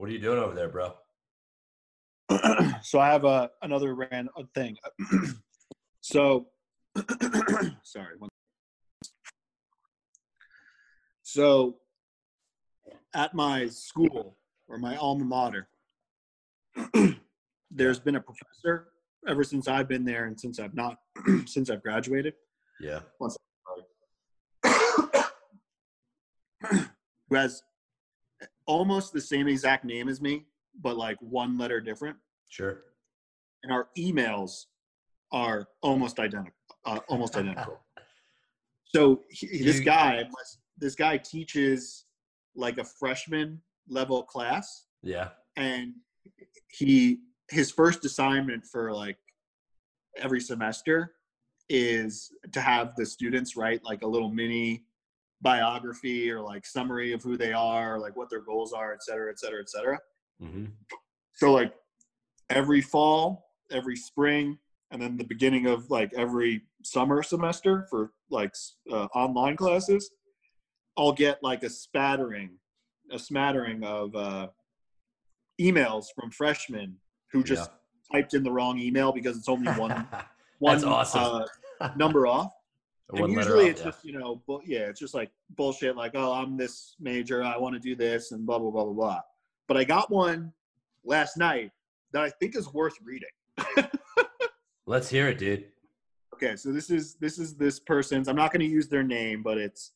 What are you doing over there, bro? so I have a another random thing. so, sorry. one- So, at my school or my alma mater, there's been a professor ever since I've been there and since I've not since I've graduated Yeah. who has almost the same exact name as me, but like one letter different. Sure. And our emails are almost identical. Uh, almost identical. So he, this guy, this guy teaches like a freshman level class, Yeah. and he his first assignment for like every semester is to have the students write like a little mini biography or like summary of who they are, like what their goals are, et cetera, et cetera, et cetera. hmm So like every fall, every spring, and then the beginning of like every summer semester for like uh, online classes, I'll get like a spattering, a smattering of uh, emails from freshmen who just typed in the wrong email because it's only one one awesome. uh, number off. And usually off, it's yeah. just you know, bu- yeah, it's just like bullshit. Like, oh, I'm this major, I want to do this, and blah blah blah blah blah. But I got one last night that I think is worth reading. Let's hear it, dude. Okay, so this is this is this person's. I'm not going to use their name, but it's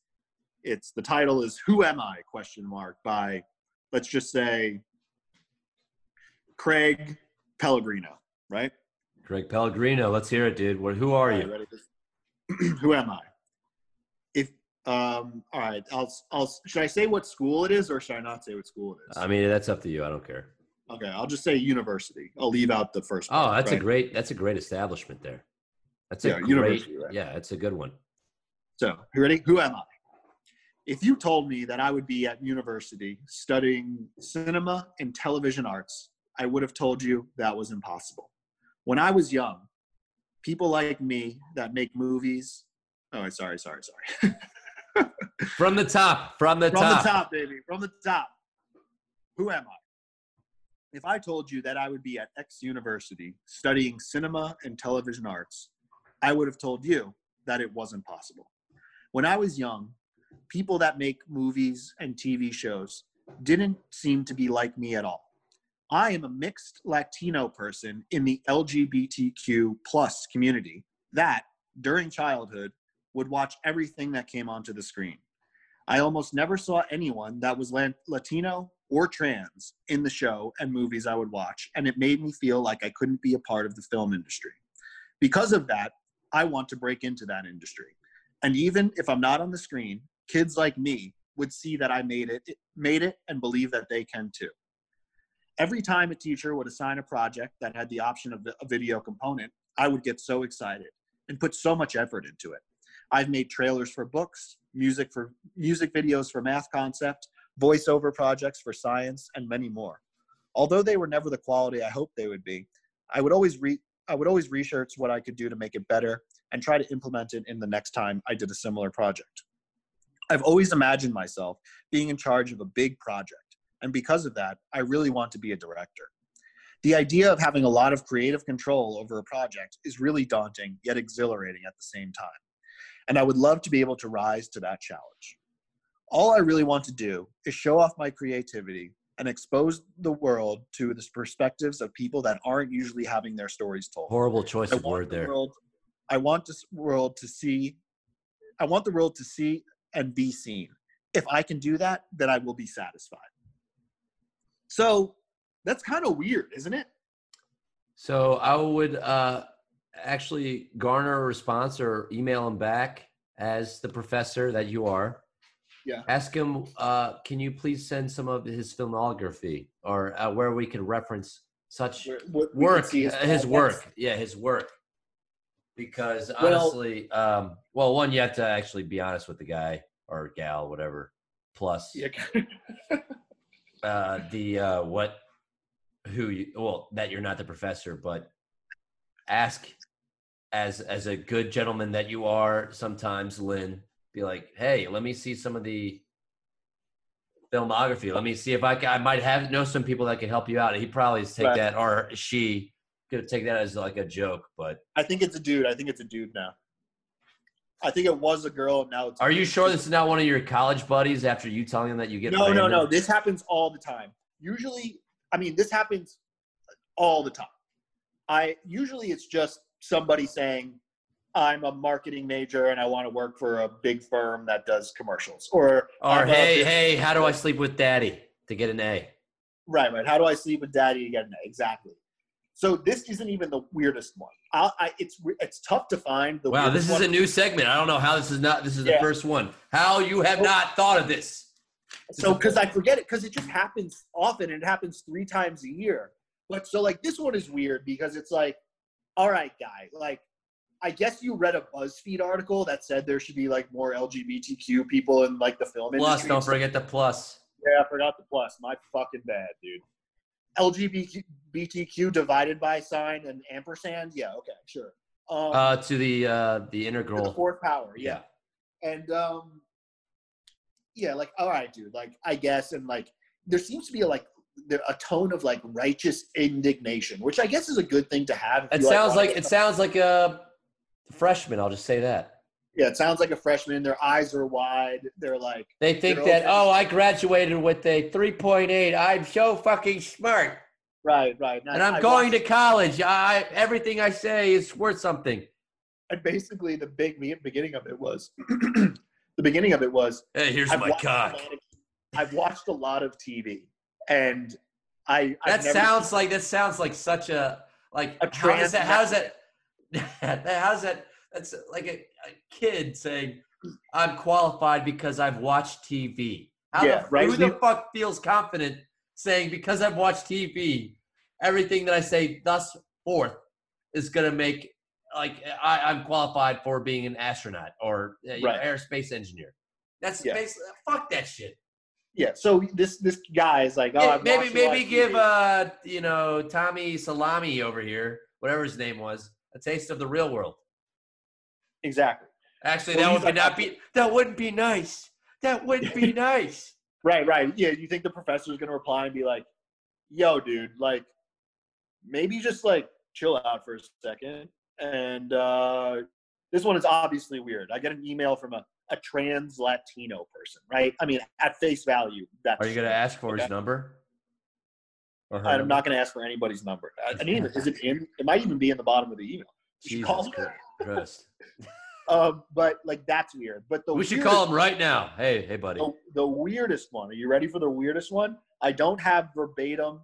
it's the title is "Who Am I?" question mark by let's just say Craig Pellegrino, right? craig Pellegrino. Let's hear it, dude. What, who are right, you? ready? Who am I? If um, all right, I'll I'll should I say what school it is or should I not say what school it is? I mean, that's up to you. I don't care. okay, I'll just say university. I'll leave out the first. Oh, part, that's a great. That's a great establishment there. That's a Yeah, great. university, right? Yeah, it's a good one. So, you ready? Who am I? If you told me that I would be at university studying cinema and television arts, I would have told you that was impossible. When I was young, people like me that make movies. Oh, sorry, sorry, sorry. From the top. From the From top. From the top, baby. From the top. Who am I? If I told you that I would be at X University studying cinema and television arts, I would have told you that it wasn't possible. When I was young, people that make movies and TV shows didn't seem to be like me at all. I am a mixed Latino person in the LGBTQ plus community that, during childhood, would watch everything that came onto the screen. I almost never saw anyone that was Latino or trans in the show and movies I would watch, and it made me feel like I couldn't be a part of the film industry. Because of that, I want to break into that industry. And even if I'm not on the screen, kids like me would see that I made it, made it and believe that they can too. Every time a teacher would assign a project that had the option of a video component, I would get so excited and put so much effort into it. I've made trailers for books, music for music videos for math concept, voiceover projects for science, and many more. Although they were never the quality I hoped they would be, I would always re- I would always research what I could do to make it better and try to implement it in the next time I did a similar project. I've always imagined myself being in charge of a big project, and because of that, I really want to be a director. The idea of having a lot of creative control over a project is really daunting yet exhilarating at the same time and I would love to be able to rise to that challenge. All I really want to do is show off my creativity and expose the world to the perspectives of people that aren't usually having their stories told. Horrible choice of word the there. world. I want this world to see. I want the world to see and be seen. If I can do that, then I will be satisfied. So that's kind of weird, isn't it? So I would uh, actually garner a response or email him back as the professor that you are. Yeah. Ask him, uh, can you please send some of his filmography or uh, where we can reference such Where- can work, his, is his work. Yeah, his work. Because Well- honestly, um, well, one, you have to actually be honest with the guy or gal, whatever. Plus, Yeah. uh, the uh, what, who you, well, that you're not the professor, but ask as as a good gentleman that you are. Sometimes, Lynn, be like, hey, let me see some of the filmography. Let me see if I can. I might have know some people that can help you out. He probably take Right. that, or she could take that as like a joke. But I think it's a dude. I think it's a dude now. I think it was a girl. and Now it's. are you sure this is not one of your college buddies? After you telling them that you get No, no, no. This happens all the time. Usually, I mean, this happens all the time. I usually it's just somebody saying, "I'm a marketing major and I want to work for a big firm that does commercials," or Or I'm hey, hey, how do I sleep with daddy to get an A? Right, right. How do I sleep with daddy to get an A? Exactly. So this isn't even the weirdest one. I, I, it's it's tough to find the. Wow, this is a new segment. I don't know how this is not. This is the first one. How you have not thought of this? So because I forget it because it just happens often and it happens three times a year. But so like this one is weird because it's like, all right, guy, like I guess you read a BuzzFeed article that said there should be like more LGBTQ people in like the film Plus, industry. don't forget the plus. Yeah, I forgot the plus. My fucking bad, dude. LGBTQ divided by sign and ampersand. Yeah, okay, sure. Um, Uh, to the uh, the the integral. fourth power. Yeah. And um, yeah, like all right, dude. Like I guess, and like there seems to be a, like a tone of like righteous indignation, which I guess is a good thing to have. It sounds wanna like it sounds like a freshman. I'll just say that. Yeah, it sounds like a freshman. Their eyes are wide. They're like, They think that open. oh, I graduated with a 3.8. I'm so fucking smart, right, right. and I'm going to college. I everything I say is worth something. And basically, the big me- beginning of it was, the beginning of it was Hey, here's I've my watched cock. of- I've watched a lot of TV, and I That I've sounds like that sounds like such a like A how does that how does trans- that how's that that's like a, a kid saying I'm qualified because I've watched TV. How Yeah, the, right. Who the fuck feels confident saying because I've watched TV, everything that I say thus forth is gonna make like I, I'm qualified for being an astronaut or uh, you know, aerospace engineer. That's Yeah. basically fuck that shit. yeah. So this this guy is like, oh, Yeah, I've maybe watched a lot maybe give TV. uh you know Tommy Salami over here, whatever his name was, a taste of the real world. Exactly. Actually, Well, that would not be that wouldn't be nice. That wouldn't be nice. Right, right. Yeah, you think the professor is gonna reply and be like, "Yo, dude, like, maybe just like chill out for a second. And uh, this one is obviously weird. I get an email from a, a trans Latino person, right? I mean, at face value, that's. Are you gonna ask for his number? I'm number? not gonna ask for anybody's number. I, I didn't is it in? It might even be in the bottom of the email. You should Jesus call Um, but like that's weird. But the We should call him right now. Hey, hey, buddy. the, the weirdest one. Are you ready for the weirdest one? I don't have verbatim.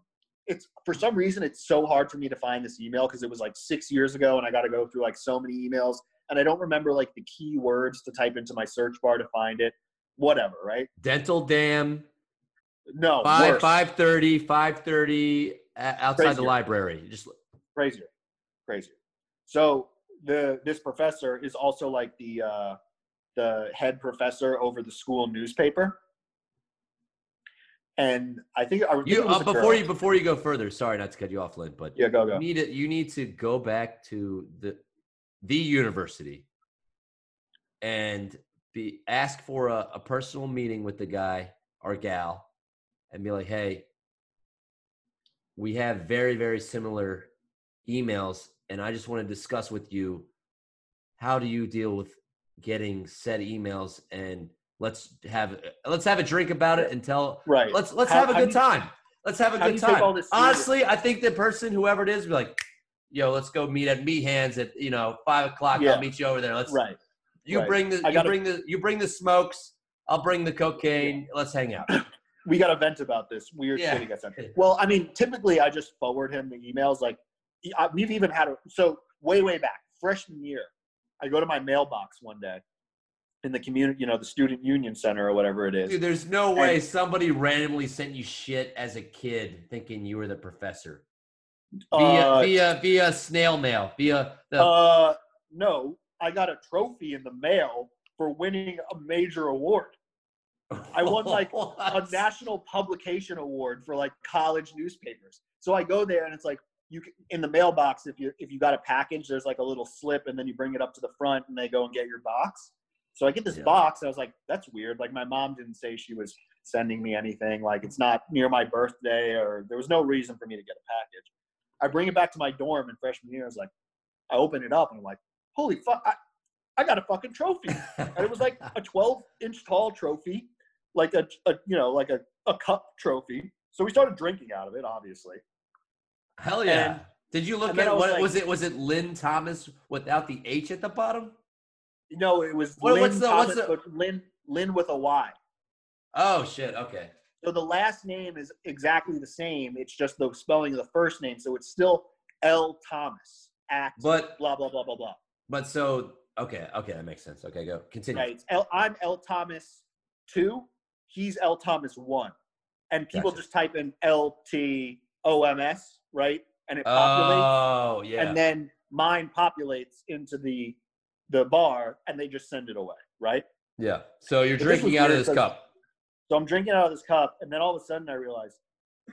It's for some reason it's so hard for me to find this email because it was like six years ago and I got to go through like so many emails and I don't remember like the key words to type into my search bar to find it. Whatever, right? Dental dam. No, Five five thirty. Five thirty outside the library. Just crazier, crazier. So the this professor is also like the uh, the head professor over the school newspaper, and I think I you uh, before you before you go further. Sorry not to cut you off, Lynn, but yeah go go you need to you need to go back to the the university and be ask for a, a personal meeting with the guy or gal and be like hey we have very very similar emails and i just want to discuss with you how do you deal with getting said emails and let's have let's have a drink about it and tell right. let's let's How- have a good you- time. Let's have a good time. all this serious? Honestly, I think the person, whoever it is, be like, "Yo, let's go meet at Me Hands at you know five o'clock. Yeah. I'll meet you over there. Let's Right. you right. bring the I you gotta- bring the you bring the smokes. I'll bring the cocaine. Let's hang out. We got to vent about this weird Yeah. shit he got sent. Well, I mean, typically I just forward him the emails. Like, we've even had a so way way back freshman year. I go to my mailbox one day in the community, you know, the student union center or whatever it is. Dude, there's no way And- somebody randomly sent you shit as a kid thinking you were the professor via Uh, via via snail mail via the uh, no, I got a trophy in the mail for winning a major award. I won, like, a national publication award for like college newspapers. So I go there and it's like you can, in the mailbox if you if you got a package, there's like a little slip and then you bring it up to the front and they go and get your box. So I get this Yeah. box. I was like, that's weird. Like my mom didn't say she was sending me anything. Like it's not near my birthday, or there was no reason for me to get a package. I bring it back to my dorm in freshman year. I was like, I open it up and I'm like, holy fuck, I, I got a fucking trophy. And it was like a 12 inch tall trophy, like a, a you know, like a, a cup trophy. So we started drinking out of it, obviously. Hell yeah. And- Did you look at what like- was it? Was it Lynn Thomas without the H at the bottom? No, it was What- Lynn what's the- Thomas, what's the- but Lynn, Lynn with a Y. Oh shit. Okay. So the last name is exactly the same. It's just the spelling of the first name. So it's still L Thomas at But blah blah blah blah blah. but so okay okay that makes sense. Okay, go continue. Right. It's L, I'm L Thomas two. He's L Thomas one. And people Gotcha. just type in L T O M S, right? And it populates. Oh yeah. And then mine populates into the the bar and they just send it away, right? yeah. So you're But drinking out of this cup. So I'm drinking out of this cup, and then all of a sudden I realize,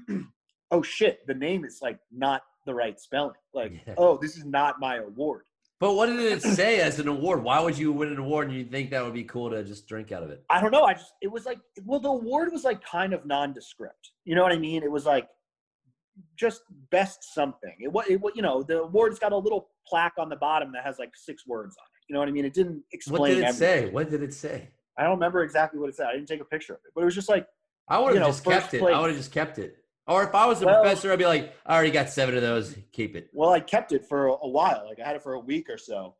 oh shit, the name is like not the right spelling. Like, Yeah. oh, this is not my award. But what did it say as an award? Why would you win an award and you think that would be cool to just drink out of it? I don't know. I just it was like well, the award was like kind of nondescript. You know what I mean? It was like just best something. It was it, you know the award's got a little plaque on the bottom that has like six words on it. You know what I mean? It didn't explain. What did it everything. say? What did it say? I don't remember exactly what it said. I didn't take a picture of it, but it was just like I would You have know, just kept it. place. I would have just kept it. Or if I was a Well- professor, I'd be like, I already got seven of those. Keep it. Well, I kept it for a while. Like I had it for a week or so.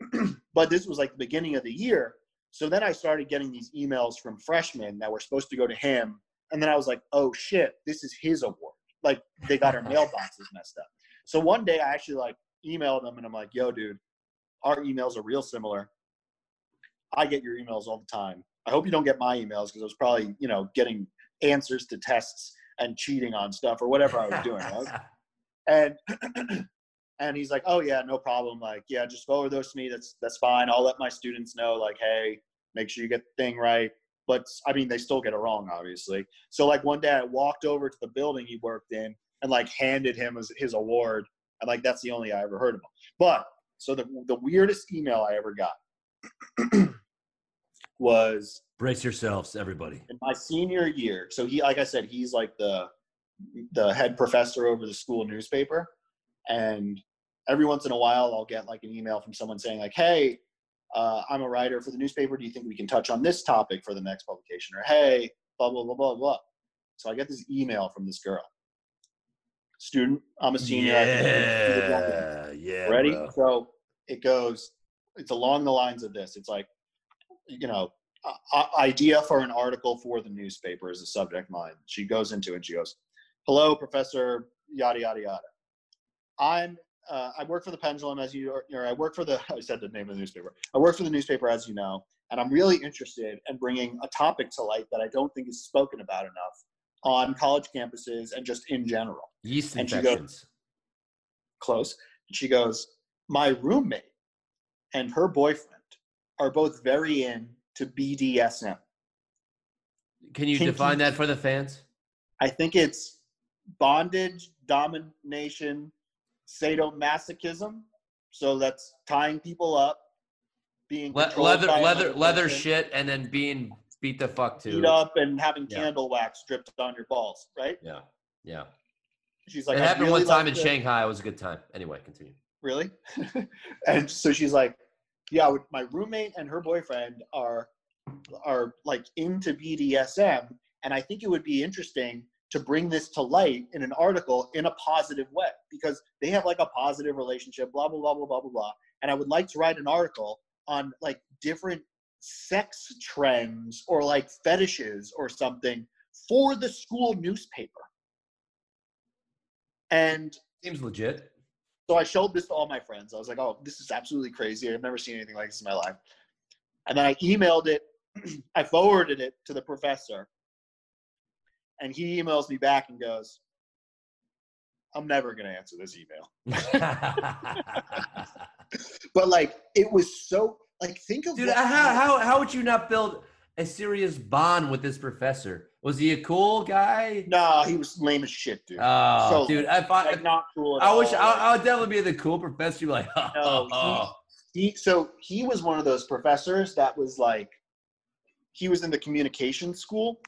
but this was like the beginning of the year. So then I started getting these emails from freshmen that were supposed to go to him. And then I was like, oh shit, this is his award. Like they got our mailboxes messed up. So one day I actually like emailed them and I'm like, yo, dude, our emails are real similar. I get your emails all the time. I hope you don't get my emails because I was probably, you know, getting answers to tests and cheating on stuff or whatever I was doing. Right? and and he's like oh yeah no problem like yeah just forward those to me that's that's fine i'll let my students know like hey make sure you get the thing right but i mean they still get it wrong obviously so like one day i walked over to the building he worked in and like handed him his, his award and like that's the only i ever heard of him but so the, the weirdest email i ever got was Brace yourselves, everybody. in my senior year so he like i said he's like the the head professor over the school newspaper and every once in a while i'll get like an email from someone saying like hey uh, i'm a writer for the newspaper. Do you think we can touch on this topic for the next publication? Or hey blah blah blah blah blah. So i get this email from this girl. Student i'm a senior. I think I'm a student. Yeah, yeah. ready? bro. so it goes it's along the lines of this. It's like you know a- a- idea for an article for the newspaper is a subject line she goes into it she goes hello professor yada yada yada. I'm uh, i work for the pendulum as you or i work for the i said the name of the newspaper i work for the newspaper as you know and i'm really interested in bringing a topic to light that i don't think is spoken about enough on college campuses and just in general Yeast and she goes- close. And she goes, My roommate and her boyfriend are both very into BDSM. Can you kinky- define that for the fans? I think it's bondage, domination, sadomasochism. So that's tying people up, being Le- leather, leather, leather person, shit, and then being beat the fuck too. beat up and having Yeah. candle wax dripped on your balls, right? Yeah, yeah. She's like, it "I'd happened really one time in to- Shanghai. It was a good time. Anyway, continue. really and so she's like yeah my roommate and her boyfriend are are like into bdsm and i think it would be interesting to bring this to light in an article in a positive way because they have like a positive relationship blah blah blah blah blah blah blah and i would like to write an article on like different sex trends or like fetishes or something for the school newspaper and Seems legit. so I showed this to all my friends. I was like, "Oh, this is absolutely crazy. I've never seen anything like this in my life." And then I emailed it. I forwarded it to the professor, and he emails me back and goes, "I'm never going to answer this email." But like, it was so like, think of Dude, uh, how, how how would you not build a serious bond with this professor? Was he a cool guy? No, he was lame as shit, dude. Oh, So, dude, I, like, not cool. I wish all. I, I would definitely be the cool professor. Like, oh, No, oh, he so he was one of those professors that was like he was in the communication school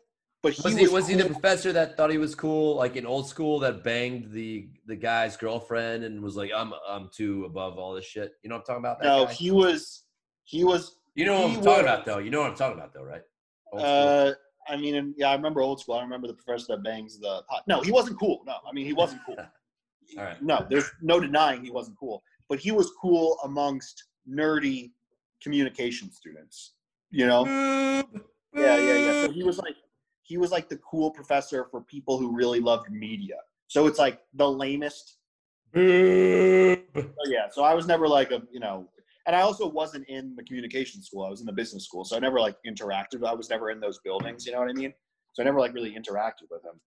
but he Was was, he was he the professor that thought he was cool, like in old school, that banged the the guy's girlfriend and was like, "I'm I'm too above all this shit." You know what I'm talking about? No guy? he was he was you know what I'm talking about, though. You know what I'm talking about, though, right? Uh i mean yeah i remember old school i remember the professor that bangs the Pot. no he wasn't cool no i mean he wasn't cool All right. no there's no denying he wasn't cool but he was cool amongst nerdy communication students you know Yeah, yeah, yeah. So he was like he was like the cool professor for people who really loved media. So it's like the lamest. So yeah. So I was never like a you know, and I also wasn't in the communication school. I was in the business school, so I never like interacted. I was never in those buildings. You know what I mean? So I never like really interacted with him.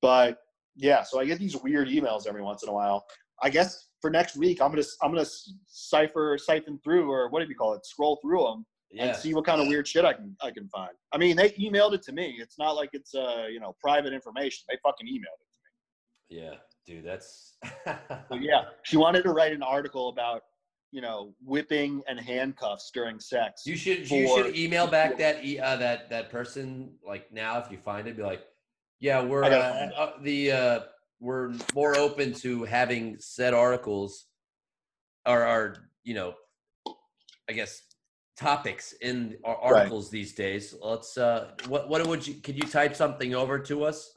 But yeah, so I get these weird emails every once in a while. I guess for next week, I'm gonna I'm gonna cipher siphon through or what do you call it? Scroll through them Yeah. and see what kind of weird shit I can I can find. I mean, they emailed it to me. It's not like it's uh you know private information. They fucking emailed it. To me. Yeah, dude, that's. Yeah, she wanted to write an article about you know whipping and handcuffs during sex. You should you should email back that e- uh, that that person like now if you find it, be like, yeah, we're uh, uh, the uh, we're more open to having said articles or are you know, I guess topics in our Right. articles these days. Let's uh, what what would you could you type something over to us?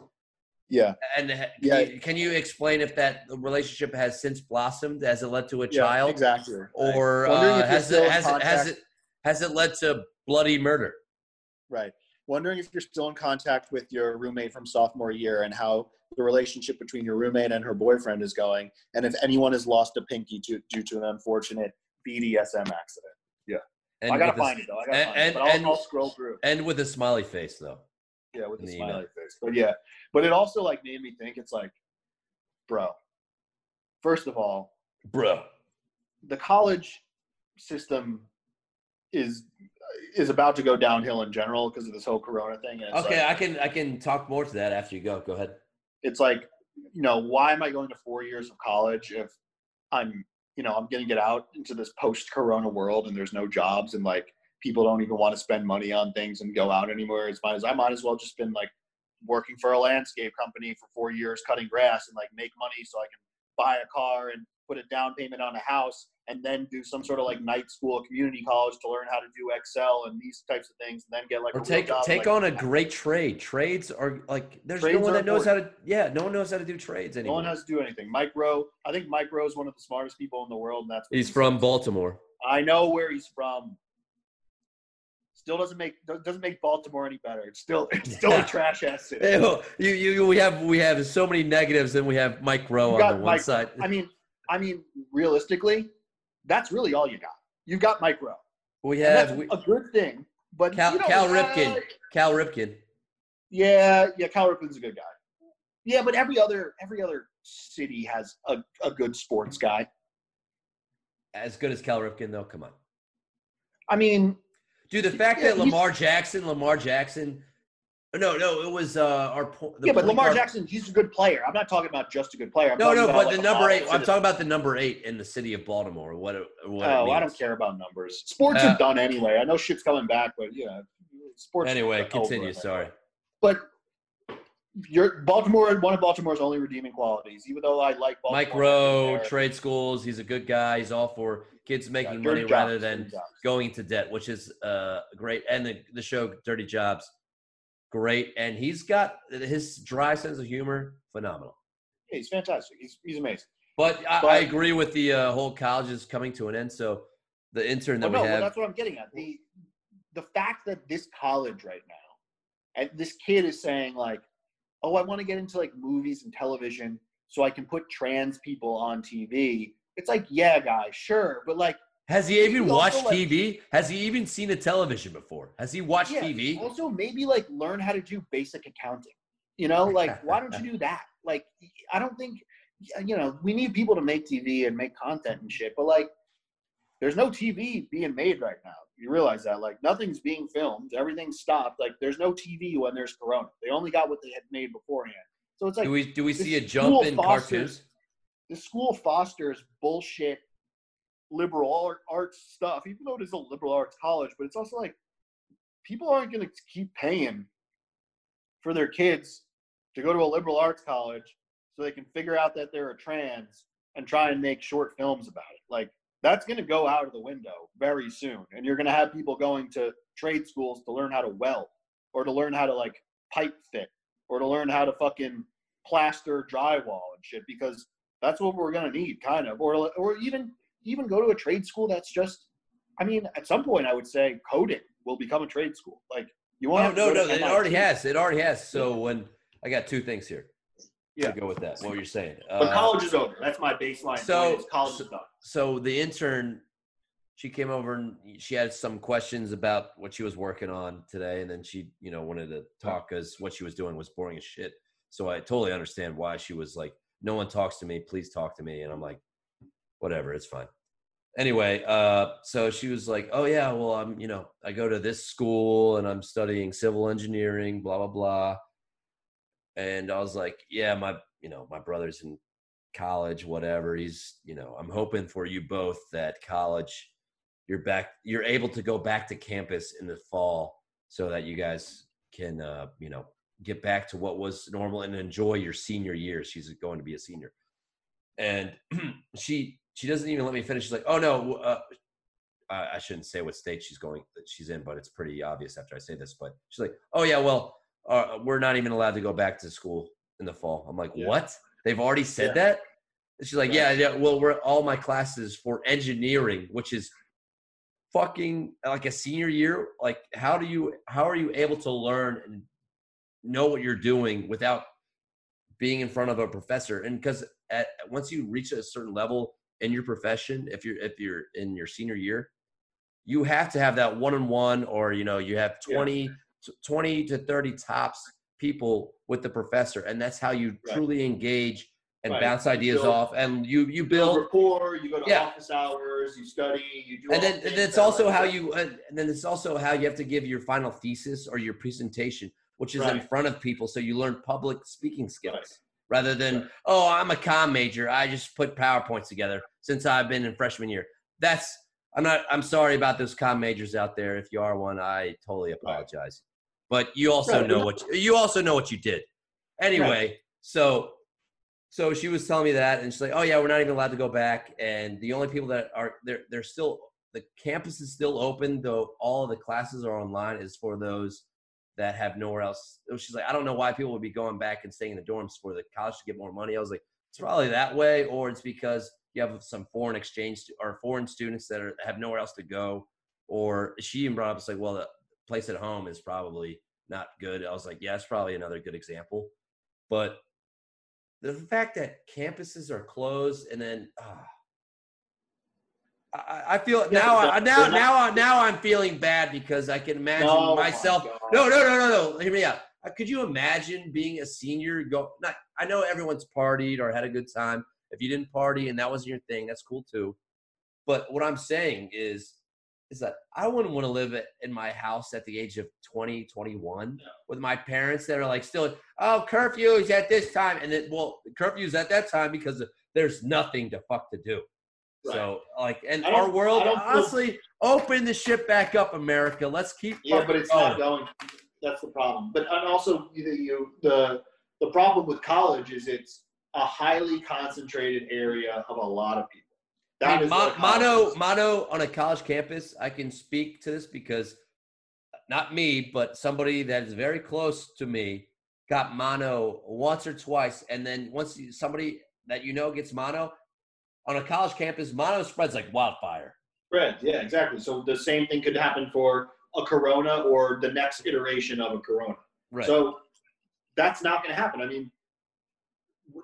yeah, And can, Yeah. you, can you explain if that relationship has since blossomed? Has it led to a yeah, child? exactly. Or uh, has it has it has it has it led to bloody murder? Right. Wondering if you're still in contact with your roommate from sophomore year and how the relationship between your roommate and her boyfriend is going, and if anyone has lost a pinky to, due to an unfortunate BDSM accident. And I gotta with a find it though. I gotta and- find it. But I'll, and- I'll scroll through. And with a smiley face, though. Yeah, with the smiley email. face. But yeah, but it also like made me think. It's like, bro. First of all, Bro. the college system is is about to go downhill in general because of this whole Corona thing. Okay, like, I can I can talk more to that after you go. Go ahead. it's like, you know, why am I going to four years of college if I'm, you know, I'm going to get out into this post-Corona world and there's no jobs and like people don't even want to spend money on things and go out anywhere. As fine as I might as well just been like working for a landscape company for four years, cutting grass and like make money so I can buy a car and put a down payment on a house and then do some sort of like night school community college to learn how to do Excel and these types of things and then get like Or a take job, take like, on a great trade. Trades are like there's no one that knows how to yeah, no one knows how to do trades anymore. No one has to do anything. Mike Rowe, I think Mike Rowe is one of the smartest people in the world, and that's He's he from. Baltimore. I know where he's from. Still doesn't make doesn't make Baltimore any better. It's still it's still a trash ass city. Ew, You, you, we have we have so many negatives, and we have Mike Rowe on the one Mike- side. I mean, I mean, realistically, that's really all you got. You've got Mike Rowe. we have we, a good thing. But Cal, you know, Cal uh, Ripken. Cal Ripken. Yeah, yeah, Cal Ripken's a good guy. Yeah, but every other every other city has a, a good sports guy. As good as Cal Ripken, though. Come on, I mean, dude. The fact Yeah, that Lamar Jackson, Lamar Jackson. No, no, it was uh, our. po- yeah, but Lamar guard- Jackson, he's a good player. I'm not talking about just a good player. I'm No, no, but like, the number eight. I'm talking about the number eight in the city of Baltimore. What? It, what Oh, I don't care about numbers. Sports Uh, are done anyway. I know shit's coming back, but you know, sports. Anyway, are over continue. Sorry. But you're Baltimore. One of Baltimore's only redeeming qualities, even though I like Baltimore. Mike Rowe, trade schools. He's a good guy. He's all for kids making money rather than going into debt, which is uh, great. And the, the show Dirty Jobs, great. And he's got his dry sense of humor, phenomenal. Yeah, he's fantastic. He's he's amazing. But I, I agree with the uh, whole college is coming to an end. So the intern that Well, no, we well, have, that's what I'm getting at. The the fact that this college right now, and this kid is saying like, "Oh, I want to get into like movies and television, so I can put trans people on TV." It's like, yeah, guys, sure, but like, has he even he also, watched like- TV? Has he even seen a television before? Has he watched yeah, TV? also maybe like learn how to do basic accounting. You know, like why don't you do that? Like, I don't think you know we need people to make TV and make content and shit, but like, there's no TV being made right now. You realize that? Like, nothing's being filmed. Everything's stopped. Like, there's no TV when there's Corona. They only got what they had made beforehand. So it's like do we do we see a jump in fosters- cartoons? the school fosters bullshit liberal art, arts stuff, even though it is a liberal arts college, but it's also like people aren't going to keep paying for their kids to go to a liberal arts college so they can figure out that they're a trans and try and make short films about it. Like that's going to go out of the window very soon, and you're going to have people going to trade schools to learn how to weld or to learn how to like pipe fit or to learn how to fucking plaster drywall and shit because that's what we're going to need kind of or or even even go to a trade school that's just I mean, at some point, I would say coding will become a trade school. Like you want? Oh, no, no, it already has. It already has. So when I got two things here. Yeah, go with that. What you're saying? But uh, college is over. That's my baseline. So college so, is done. So the intern, she came over and she had some questions about what she was working on today, and then she, you know, wanted to talk because what she was doing was boring as shit. So I totally understand why she was like, "No one talks to me. Please talk to me." And I'm like, "Whatever, it's fine." anyway, uh, so she was like, "Oh yeah, well, I'm you know I go to this school and I'm studying civil engineering, blah blah blah." And I was like, "Yeah, my you know my brother's in college, whatever. He's you know I'm hoping for you both that college, you're back, you're able to go back to campus in the fall so that you guys can uh, you know get back to what was normal and enjoy your senior year. She's going to be a senior." And she she doesn't even let me finish. She's like, "Oh no, uh, I shouldn't say what state she's going she's in, but it's pretty obvious after I say this." But she's like, "Oh yeah, well, uh, we're not even allowed to go back to school in the fall." I'm like, yeah. "What? They've already said yeah. that?" And she's like, yeah. "Yeah, yeah. Well, we're all my classes for engineering, which is fucking like a senior year. Like, how do you how are you able to learn and know what you're doing without being in front of a professor? And because at once you reach a certain level in your profession if you're if you're in your senior year you have to have that one-on-one or you know you have 20 yeah. 20 to 30 tops people with the professor and that's how you right. truly engage and right. bounce ideas off and you you build rapport you go to yeah. office hours you study you do and then it's also like how that. you and then it's also how you have to give your final thesis or your presentation which is right. in front of people so you learn public speaking skills rather than oh i'm a com major. I just put powerpoints together since i've been in freshman year. That's i'm not i'm sorry about those com majors out there. If you are one i totally apologize. But you also right. know what you, you, also know what you did. Anyway right. so so she was telling me that and she's like oh yeah we're not even allowed to go back. And the only people that are they're they're still the campus is still open though all of the classes are online is for those that have nowhere else. She's like, I don't know why people would be going back and staying in the dorms for the college to get more money. I was like, it's probably that way, or it's because you have some foreign exchange or foreign students that are, have nowhere else to go. Or she even brought up, it's like, well, the place at home is probably not good. I was like, yeah, it's probably another good example. But the fact that campuses are closed and then, ah, I, I feel yeah, now. I, now, now, now, I'm feeling bad because I can imagine oh myself. No, no, no, no, no. Hear me out. Uh, could you imagine being a senior? Go. Not. I know everyone's partied or had a good time. If you didn't party and that wasn't your thing, that's cool too. But what I'm saying is, is that I wouldn't want to live in my house at the age of 20, 21 no. with my parents that are like still, oh, curfew is at this time. And then, well, curfew is at that time because there's nothing to fuck to do. Right. So like, and our world, honestly, feel... open the ship back up, America. Let's keep. Yeah, but it's going. not going. That's the problem. But and also, you, you the the problem with college is it's a highly concentrated area of a lot of people. That I mean, mo- mono mono on a college campus. I can speak to this because not me, but somebody that is very close to me got mono once or twice, and then once somebody that you know gets mono, on a college campus, mono spreads like wildfire. Spread, yeah, exactly. So the same thing could happen for a corona or the next iteration of a corona. Right. So that's not going to happen. I mean,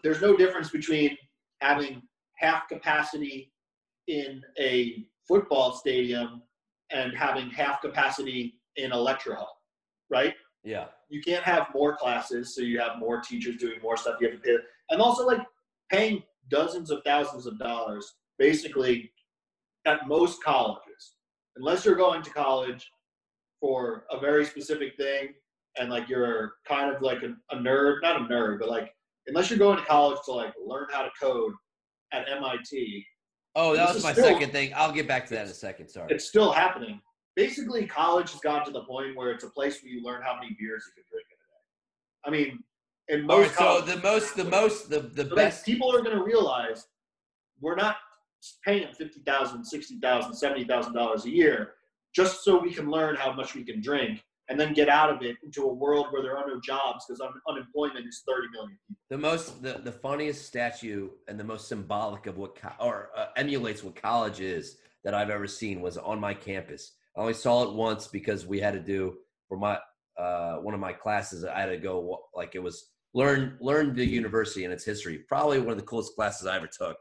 there's no difference between having half capacity in a football stadium and having half capacity in a lecture hall, right? Yeah. You can't have more classes, so you have more teachers doing more stuff. You have to pay, and also like paying dozens of thousands of dollars basically at most colleges. Unless you're going to college for a very specific thing and like you're kind of like a, a, nerd not a nerd but like unless you're going to college to like learn how to code at mit oh that was my still, second thing. I'll get back to that in a second sorry. it's still happening. Basically college has gotten to the point where it's a place where you learn how many beers you can drink in a day. I mean, All most right, so the most, the most, the the so, like, best. people are going to realize we're not paying them fifty thousand, sixty thousand, seventy thousand dollars a year just so we can learn how much we can drink and then get out of it into a world where there are no jobs because un- unemployment is thirty million people. The most, the, the funniest statue and the most symbolic of what, co- or uh, emulates what college is that I've ever seen was on my campus. I only saw it once because we had to do for my uh, one of my classes. I had to go like it was learn learn the university and its history. Probably one of the coolest classes I ever took,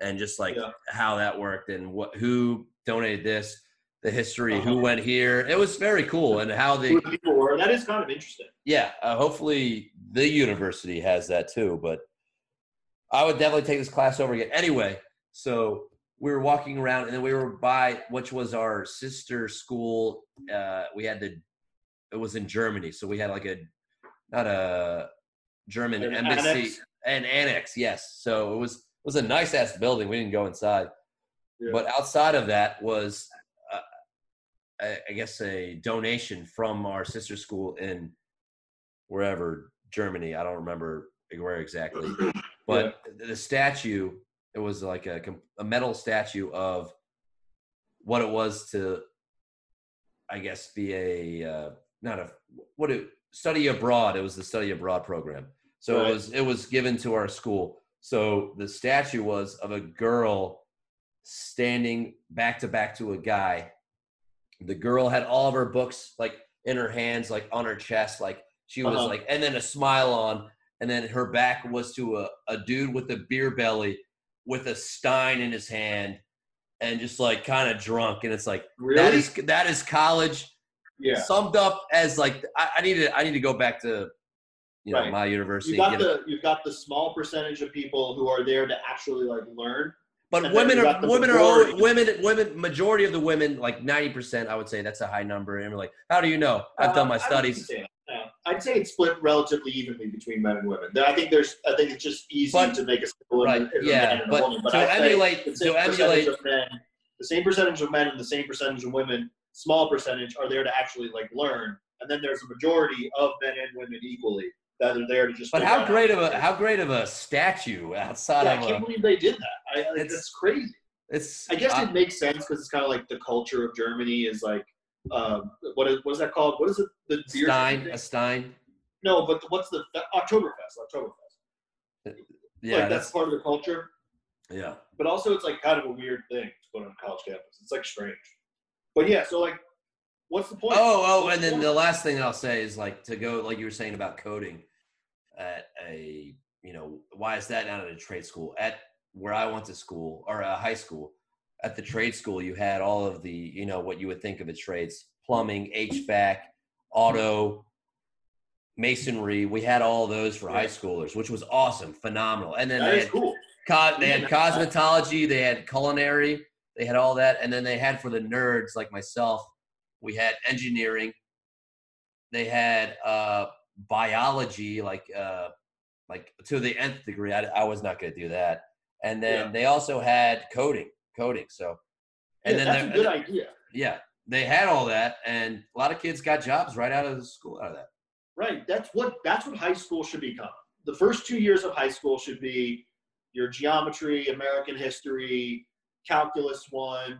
and just like Yeah. how that worked and what who donated this, the history, who Uh-huh. went here. It was very cool and how the people were. That is kind of interesting. yeah, uh, hopefully the university has that too. But I would definitely take this class over again. Anyway, so we were walking around, and then we were by which was our sister school. Uh, we had the it was in Germany, so we had like a not a German An embassy, annex? an annex. Yes, so it was it was a nice ass building. We didn't go inside, Yeah. but outside of that was. Uh, I I guess a donation from our sister school in wherever Germany. I don't remember where exactly, but the statue it was like a a metal statue of what it was to, I guess, be a uh, not a what it study abroad. It was the study abroad program. So Right. it was it was given to our school. So the statue was of a girl standing back to back to a guy. The girl had all of her books like in her hands, like on her chest, like she was Uh-huh. like, and then a smile on, and then her back was to a, a dude with a beer belly with a stein in his hand and just like kind of drunk. And it's like Really? that is that is college yeah. summed up as like I, I need to I need to go back to you know Right. my university. You got it. the you've got the small percentage of people who are there to actually like learn. But women are women are always, women women majority of the women like ninety percent I would say that's a high number and we're like how do you know I've done my Uh, I studies wouldn't say that. No. I'd say it's split relatively evenly between men and women. I think there's I think it's just easy But- to make a simple right, in a, a yeah, man and but a woman. But to I'd say emulate- the to same percentage emulate- of men, the same percentage of men and the same percentage of women, small percentage are there to actually like learn, and then there's a majority of men and women equally that are there to just. but how great of a how great of a statue outside Yeah, I can't a believe they did that. I, I, It's- that's crazy. it's I guess uh, it makes sense because it's kind of like the culture of Germany is like, um, what is what is that called? What is it? The beer Stein thing? a Stein No, but what's the Oktoberfest? Oktoberfest. yeah like that's that's part of the culture. yeah But also, it's like kind of a weird thing to put on a college campus. It's like strange. But yeah, so like, what's the point? Oh, oh, What's and then point? the last thing I'll say is like to go, like you were saying about coding at a, you know, why is that not at a trade school? At where I went to school or a high school, at the trade school, you had all of the, you know, what you would think of as trades plumbing, HVAC, auto, masonry. We had all those for high schoolers, which was awesome, phenomenal. And then that they had cool. Co- they had cosmetology, they had culinary, they had all that, and then they had for the nerds like myself, we had engineering. They had uh, biology, like uh, like to the nth degree. I, I was not going to do that, and then Yeah. they also had coding, coding. So, and yeah, then that's a good idea. yeah, they had all that, and a lot of kids got jobs right out of the school out of that. Right. That's what that's what high school should become. The first two years of high school should be your geometry, American history, calculus one,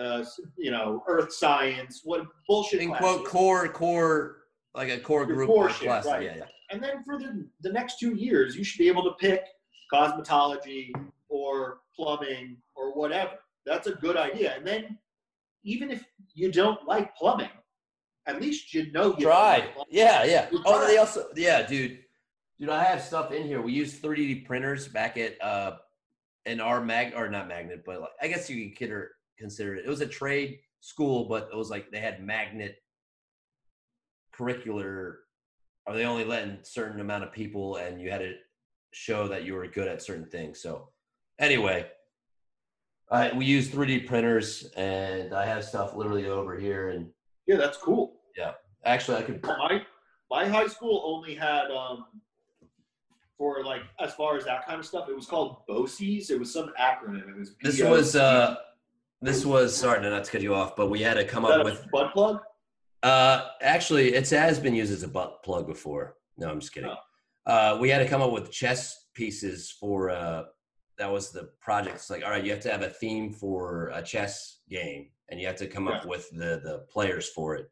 uh, you know, earth science, what bullshit. In quote core core like a core Your group core shit, class. right. Yeah, yeah. And then for the, the next two years, you should be able to pick cosmetology or plumbing or whatever. That's a good idea. And then even if you don't like plumbing, at least you know you Try. like. Yeah, yeah. You Oh, they also, yeah, dude. Dude, I have stuff in here. We use 3D printers back at uh in our mag or not magnet, but like I guess you could consider consider it. It was a trade school, but it was like they had magnet curricular Are they only letting certain amount of people and you had to show that you were good at certain things. So anyway, I we use 3D printers and I have stuff literally over here and Yeah, that's cool. Yeah, actually I could My my high school only had um for like as far as that kind of stuff, it was called BOCES. It was some acronym. It was This was uh this was sorry not to cut you off, but we had to come up a with butt plug. uh actually it has been used as a butt plug before. No, I'm just kidding. Oh. Uh, we had to come up with chess pieces for. Uh, that was the project. It's like, all right, you have to have a theme for a chess game, and you have to come up with the the players for it.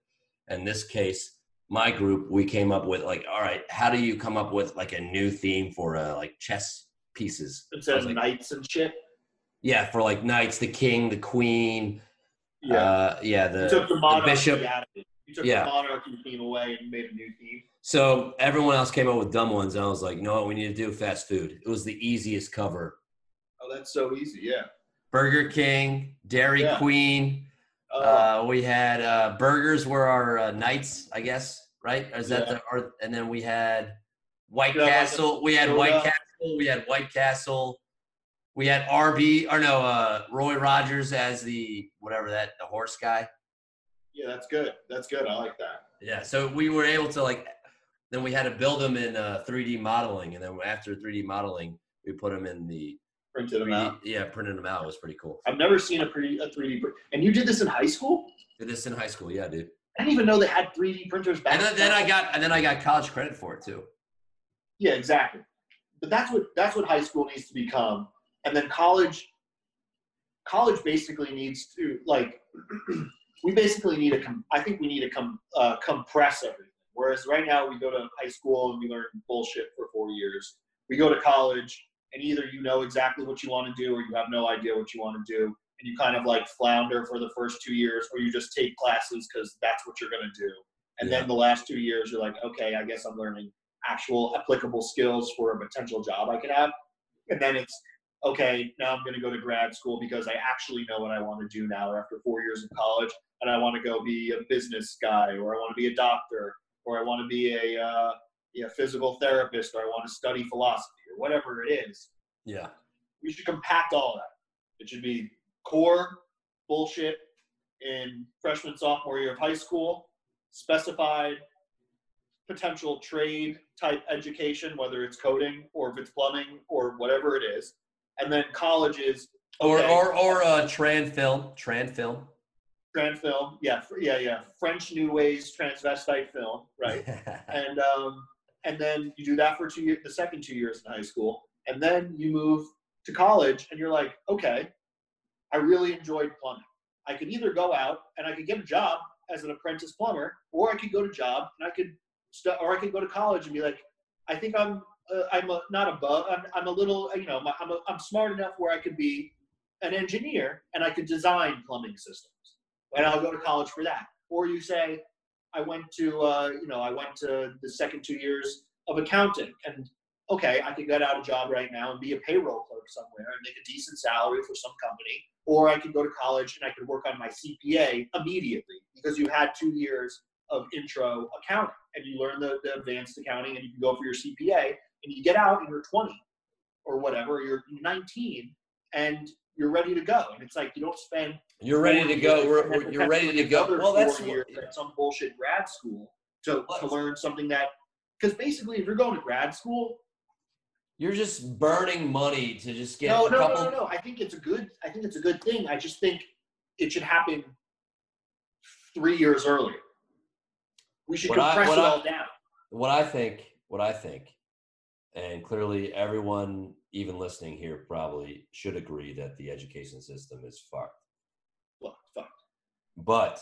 In this case, my group, we came up with like, all right, how do you come up with like a new theme for uh, like chess pieces? Instead I was of like, knights and shit. Yeah, for like knights, the king, the queen. Yeah. Uh, yeah, the, you took the the bishop. out of it. You took Yeah. the monarchy theme away and made a new theme. So everyone else came up with dumb ones, and I was like, no what, we need to do fast food. It was the easiest cover. Oh, that's so easy. Yeah. Burger King, Dairy Yeah. Queen. Uh, Uh, we had uh, burgers were our uh, knights, I guess, right? Or is that Yeah. the or and then we had White You have, like, a Castle. we had. White Castle. We had White Castle. We had RB or no, uh, Roy Rogers as the whatever that the horse guy. yeah, that's good. That's good. I like that. Yeah, so we were able to like. Then we had to build them in uh, 3D modeling, and then after 3D modeling, we put them in the Printed them 3D, out. yeah, printed them out. Was pretty cool. I've never seen a pretty a 3D print. And you did this in high school? Did this in high school, yeah, dude. I didn't even know they had 3D printers back And then, then I got and then I got college credit for it too. Yeah, exactly. But that's what that's what high school needs to become. And then college college basically needs to like we basically need to com- I think we need to com- uh, compress everything. Whereas right now we go to high school and we learn bullshit for 4 years. We go to college and either you know exactly what you want to do or you have no idea what you want to do and you kind of like flounder for the first 2 years or you just take classes cuz that's what you're going to do. And then the last 2 years you're like, okay, I guess I'm learning actual applicable skills for a potential job I could have. And then it's okay, now I'm going to go to grad school because I actually know what I want to do now after four years of college, and I want to go be a business guy, or I want to be a doctor, or I want to be a uh, yeah, physical therapist, or I want to study philosophy, or whatever it is. Yeah. We should compact all that. It should be core bullshit in freshman sophomore year of high school, specified potential trade type education, whether it's coding or if it's plumbing or whatever it is. And then college is Or okay, or or uh, tran film, tran film. trans film, yeah, yeah, yeah, French New Wave transvestite film, right? and um, and then you do that for two years, the second two years in high school, and then you move to college, and you're like, okay, I really enjoyed plumbing. I could either go out and I could get a job as an apprentice plumber, or I could go to job and I could, stu- or I could go to college and be like, I think I'm, uh, I'm a, not above, I'm, I'm a little, you know, I'm, a, I'm smart enough where I could be an engineer and I could design plumbing systems, and I'll go to college for that. Or you say, I went to, uh, you know, I went to the second two years of accounting, and okay, I could get out a job right now and be a payroll clerk somewhere and make a decent salary for some company, or I could go to college and I could work on my CPA immediately because you had two years of intro accounting and you learn the, the advanced accounting and you can go for your CPA and you get out and you're 20 or whatever, you're 19 and you're ready to go. And it's like you don't spend You're ready to go. We're, we're- you're ready to go. Well, that's what- years at some bullshit grad school to, to learn something that because basically if you're going to grad school you're just burning money to just get no a no, couple. no no no i think it's a good i think it's a good thing i just think it should happen three years earlier we should What compress what it I- all down What I think, what I think, and clearly everyone, even listening here, probably should agree that the education system is fucked. well fuck But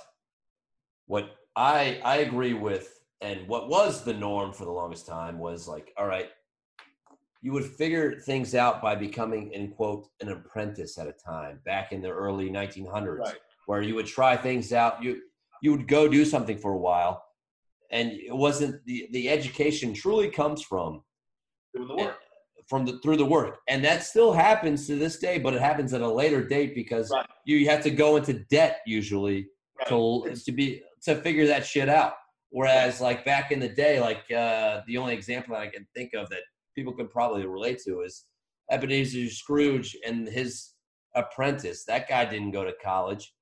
what I I agree with, and what was the norm for the longest time was like, all right, you would figure things out by becoming, in quote, an apprentice at a time back in the early 1900s, Right. where you would try things out. You you would go do something for a while, and it wasn't the the education truly comes from doing the work from the through the work, and that still happens to this day, but it happens at a later date because Right. you have to go into debt usually right? to to be to figure that shit out. Whereas like back in the day, like uh, the only example that I can think of that people could probably relate to is Ebenezer Scrooge and his apprentice. That guy didn't go to college,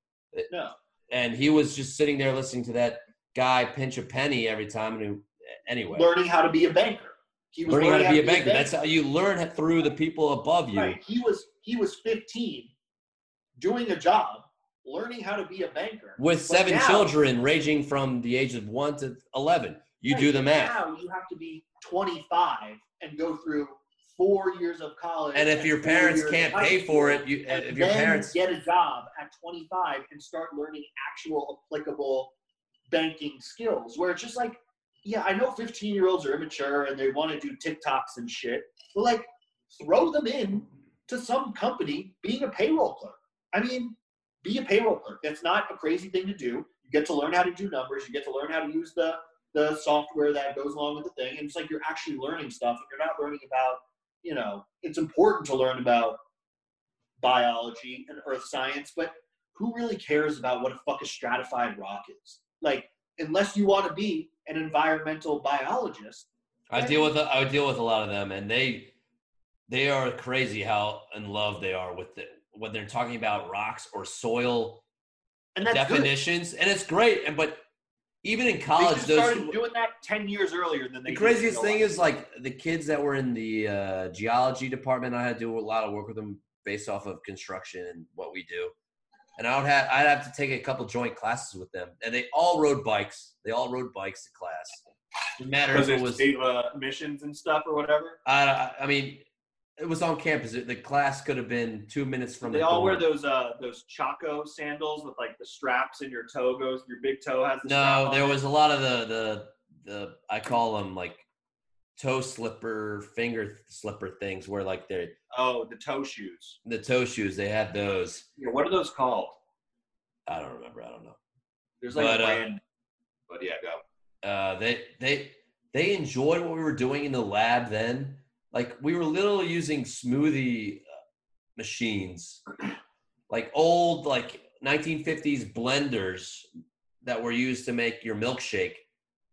no and he was just sitting there listening to that guy pinch a penny every time. And who, anyway, learning how to be a banker he was learning how to be a banker. That's how you learn through the people above you. right he was he was 15 doing a job learning how to be a banker with But seven now- children ranging from the age of one to 11 You Right, do the math. Now you have to be 25 and go through four years of college. And if your parents can't pay for it, you if your parents get a job at 25 and start learning actual applicable banking skills, where it's just like, yeah, I know 15 year olds are immature and they want to do TikToks and shit, but like, throw them in to some company being a payroll clerk. I mean, be a payroll clerk. That's not a crazy thing to do. You get to learn how to do numbers. You get to learn how to use the the software that goes along with the thing. And it's like you're actually learning stuff, and you're not learning about, you know, it's important to learn about biology and earth science, but who really cares about what a fuck a stratified rock is? Like, unless you want to be an environmental biologist, I deal with I deal with a lot of them, and they they are crazy how in love they are with it when they're talking about rocks or soil and that's good. definitions, and it's great. And but even in They college, just those started doing that 10 years earlier than they the craziest thing is like the kids that were in the uh, geology department. I had to do a lot of work with them based off of construction and what we do. And I would have I'd have to take a couple joint classes with them, and they all rode bikes. They all rode bikes to class. Didn't matter Because if it it was. was uh, emissions and stuff or whatever. I, I- mean, it was on campus. The class could have been two minutes from They the all wear those uh those Chaco sandals with like the straps and your toe goes. Your big toe has the No, there it. was a lot of the the the I call them like toe slipper, finger slipper things where like they're Oh, the toe shoes. the toe shoes. They had those. Yeah, what are those called? I don't remember. I don't know. There's like But, a uh, brand. But yeah, go. Uh, they they they enjoyed what we were doing in the lab then. Like we were literally using smoothie uh, machines, like old like 1950s blenders that were used to make your milkshake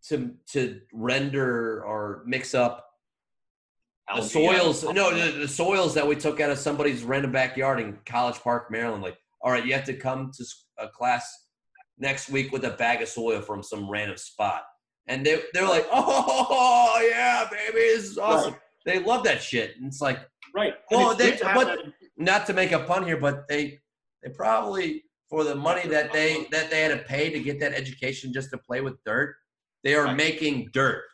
to to render or mix up the soils. No, the, the soils that we took out of somebody's random backyard in College Park, Maryland. Like, all right, you have to come to a class next week with a bag of soil from some random spot, and they they're like, oh yeah, baby, this is awesome. They love that shit, and it's like Right. Well, they- but- not to make a pun here, but they they probably for the money that they that they had to pay to get that education just to play with dirt, they are Right. making dirt.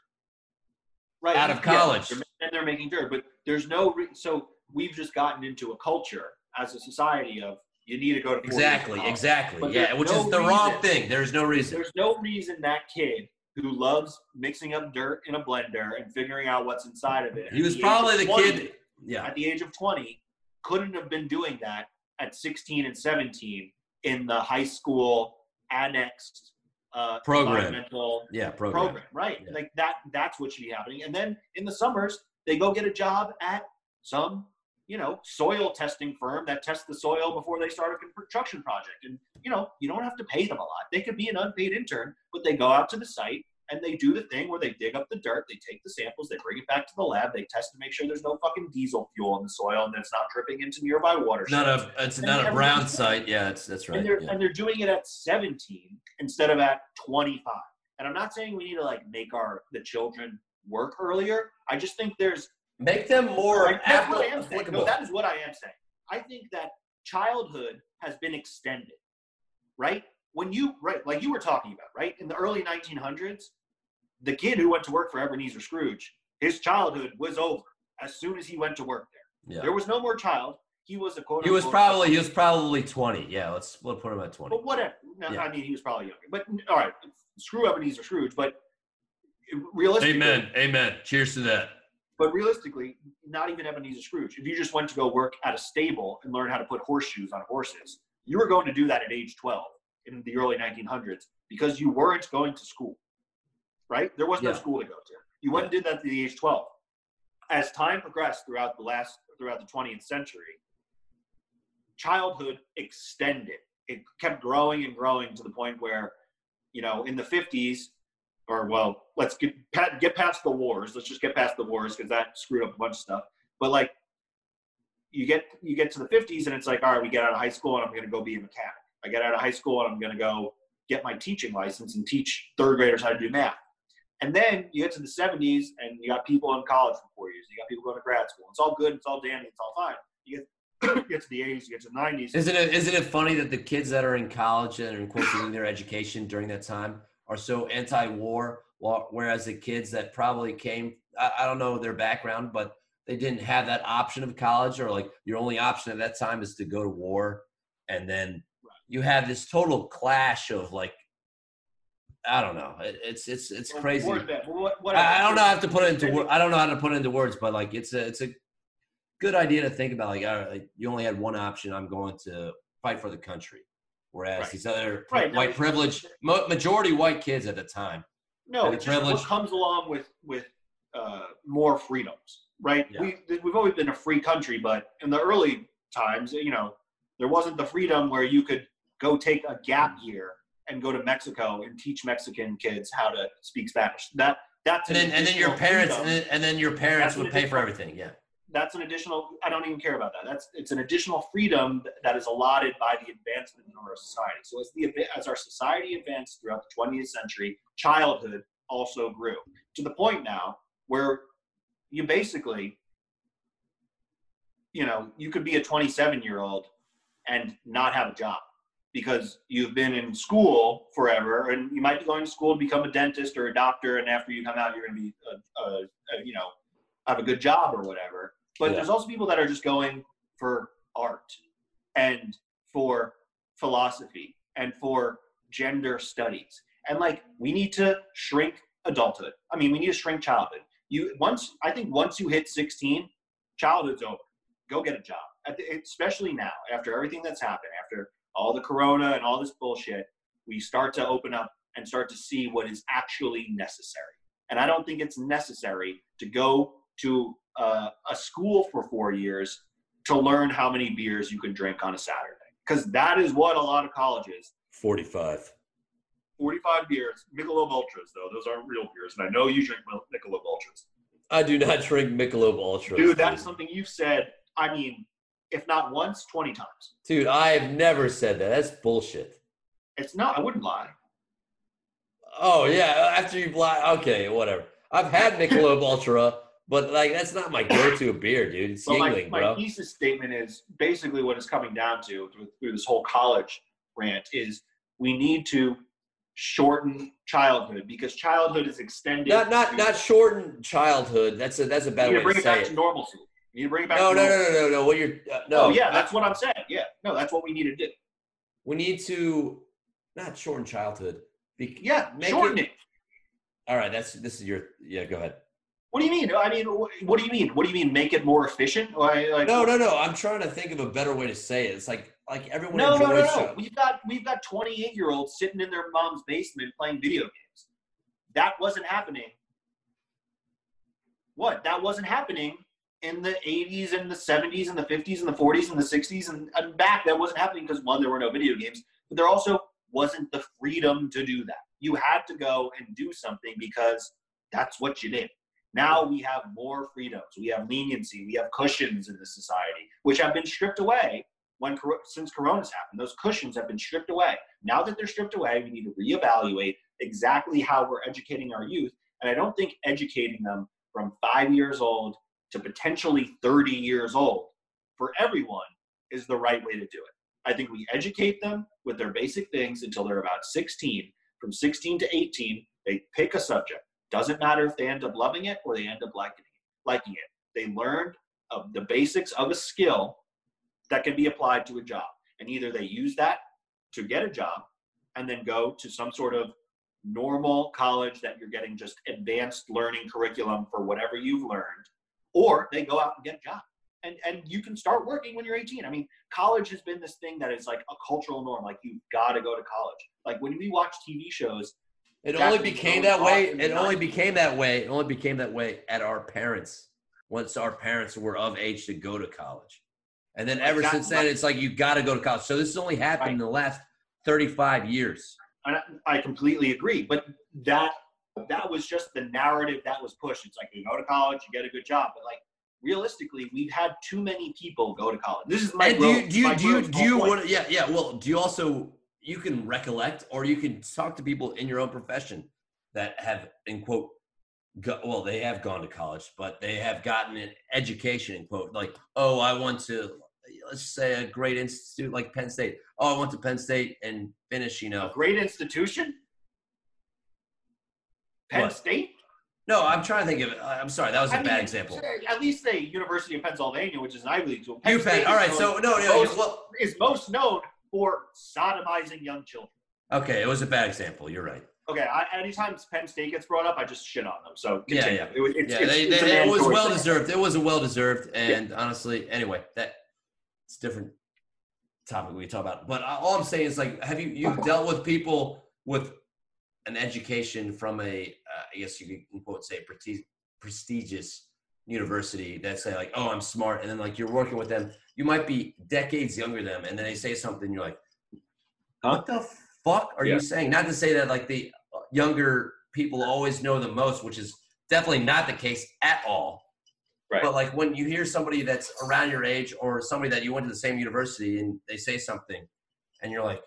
right. out of yeah, college. they're- and they're making dirt, but there's no. Re- so we've just gotten into a culture as a society of you need to go to Exactly, exactly. But Yeah, which no is the wrong thing. There's no reason. There's no reason that kid who loves mixing up dirt in a blender and figuring out what's inside of it. He was the probably the 20 kid. Yeah. at the age of 20 couldn't have been doing that at 16 and 17 in the high school annexed uh, Program. environmental Yeah, program. program, right? Yeah. Like that. That's what should be happening. And then in the summers, they go get a job at some, you know, soil testing firm that tests the soil before they start a construction project. And you know, you don't have to pay them a lot. They could be an unpaid intern, but they go out to the site and they do the thing where they dig up the dirt, they take the samples, they bring it back to the lab, they test to make sure there's no fucking diesel fuel in the soil and that it's not dripping into nearby watersheds. Not a. It's And not a brown site. Yeah, that's that's right. and they're yeah. and they're doing it at 17 instead of at 25 and i'm not saying we need to like make our the children work earlier i just think there's Make them more Right, that's what I am saying. No, that is what i am saying i think that childhood has been extended right when you right like you were talking about right in the early 1900s the kid who went to work for ebenezer scrooge his childhood was over as soon as he went to work there yeah. there was no more child he was a quote He was probably he was probably twenty. Yeah, let's we'll put him at twenty. But whatever. No, Yeah. I mean, he was probably younger. But all right, screw Ebenezer Scrooge. But realistically, Amen. Amen. Cheers to that. But realistically, not even Ebenezer Scrooge. If you just went to go work at a stable and learn how to put horseshoes on horses, you were going to do that at age 12 in the early 1900s because you weren't going to school. Right? There was no Yeah. school to go to. You went and did that at the age 12. As time progressed throughout the last throughout the 20th century, childhood extended. It kept growing and growing to the point where, you know, in the 50s, or well, let's get get past the wars. Let's just get past the wars because that screwed up a bunch of stuff. But like, you get you get to the 50s and it's like, all right, we get out of high school and I'm going to go be a mechanic. I get out of high school and I'm going to go get my teaching license and teach third graders how to do math. And then you get to the 70s and you got people in college for four years. You got people going to grad school. It's all good. It's all dandy. It's all fine. You get, you get to the 80s. You get to the 90s. Isn't it isn't it funny that the kids that are in college and are in quote getting their education during that time are so anti-war, Whereas the kids that probably came, I, I don't know their background, but they didn't have that option of college, or like your only option at that time is to go to war, and then you have this total clash of like, I don't know, it, it's it's it's Well, crazy. where's that? Well, what- what- I, I don't know how to put it into I don't know how to put it into words, but like it's a it's a good idea to think about. Like, right, like you only had one option. I'm going to fight for the country. Whereas Right. these other Right, white privileged, mo- majority white kids at the time. No, it's privilege. comes along with with uh, more freedoms, right? Yeah. We we've always been a free country, but in the early times, you know, there wasn't the freedom where you could go take a gap year and go to Mexico and teach Mexican kids how to speak Spanish. That that's And an then and then your parents and then, and then your parents would pay for everything. Yeah. that's an additional i don't even care about that that's it's an additional freedom that is allotted by the advancement of our society so as the as our society advanced throughout the 20th century childhood also grew to the point now where you basically you know you could be a 27 year old and not have a job because you've been in school forever and you might be going to school to become a dentist or a doctor and after you come out you're going to be a, a, a you know have a good job or whatever. But Yeah. there's also people that are just going for art and for philosophy and for gender studies. And like we need to shrink adulthood. I mean we need to shrink childhood. You once i think once you hit 16 childhood's over. Go get a job. Especially now after everything that's happened after all the corona and all this bullshit we start to open up and start to see what is actually necessary. And i don't think it's necessary to go to uh, a school for four years to learn how many beers you can drink on a saturday. Because that is what a lot of colleges 45. 45 beers. Michelob ultras though. Those aren't real beers and i know you drink michelob ultras. I do not drink Michelob Ultra. dude that is something you've said i mean if not once 20 times Dude, I have never said that. That's bullshit. it's not i wouldn't lie Oh yeah, after you've lied. Okay, whatever. I've had Michelob Ultra, but like that's not my go-to beer, dude. It's But my, Yuengling, my bro. thesis statement is basically what it's coming down to through, through this whole college rant is we need to shorten childhood because childhood is extended. Not not to- not shorten childhood. That's a that's a need way to bring to it back say to it. normalcy. You need to bring it back. No, no, no, no, no, no. What you're uh, no? Oh yeah, that's what I'm saying. Yeah, no, that's what we need to do. we need to not shorten childhood. Be, Yeah, Make shorten it- it. All right, that's this is your yeah. Go ahead. What do you mean? I mean, wh- what do you mean? What do you mean? Make it more efficient? Like, like, No, no, no. I'm trying to think of a better way to say it. It's like like everyone no, no, enjoys. no, no. We've got we've got 28 year olds sitting in their mom's basement playing video games. That wasn't happening. What? That wasn't happening in the 80s and the 70s and the 50s and the 40s and the 60s and, and back. That wasn't happening because one, there were no video games, but there also wasn't the freedom to do that. You had to go and do something because that's what you did. Now we have more freedoms. We have leniency. We have cushions in the society, which have been stripped away when since Corona's happened. Those cushions have been stripped away. Now that they're stripped away, we need to reevaluate exactly how we're educating our youth. And I don't think educating them from five years old to potentially 30 years old for everyone is the right way to do it. I think we educate them with their basic things until they're about 16. From 16 to 18, they pick a subject. Doesn't matter if they end up loving it or they end up liking it. Liking it. They learned the basics of a skill that can be applied to a job, and either they use that to get a job, and then go to some sort of normal college that you're getting just advanced learning curriculum for whatever you've learned, or they go out and get a job. And, and you can start working when you're 18. I mean, college has been this thing that is like a cultural norm. Like you've got to go to college. Like when we watch TV shows, It only became that way. off in the It only became that way. It only became that way at our parents. Once our parents were of age to go to college, and then ever since then, it's like you've got to go to college. So this has only happened in the last thirty-five years. I- I completely agree. But that that was just the narrative that was pushed. It's like you go to college, you get a good job, but like realistically, we've had too many people go to college. This is my And do you do you do you do you want yeah yeah well do you also you can recollect or you can talk to people in your own profession that have in quote go, well they have gone to college but they have gotten an education in quote like oh I went to let's say a great institute like Penn State oh I went to Penn State and finished you a know great institution? Penn What? State. No, I'm trying to think of it. I'm sorry, that was a I bad mean, example. At least say University of Pennsylvania, which is an Ivy League school. Penn UPenn. All right, so no, no, most- well, is most known for sodomizing young children. okay, it was a bad example. You're right. Okay, I, anytime Penn State gets brought up, I just shit on them. So Yeah, continue. yeah. It, was- it's, yeah, it's, they, it's they, it was well thing. deserved. It was a well deserved, and honestly, anyway, that it's a different topic we talk about. But all I'm saying is, like, have you you've dealt with people with an education from a, uh, I guess you can quote say presti- prestigious university that say like, oh, I'm smart, and then like you're working with them, you might be decades younger than them, and then they say something, you're like, what the fuck are Yeah. you saying? Not to say that like the younger people always know the most, which is definitely not the case at all. Right. But like when you hear somebody that's around your age or somebody that you went to the same university and they say something and you're like,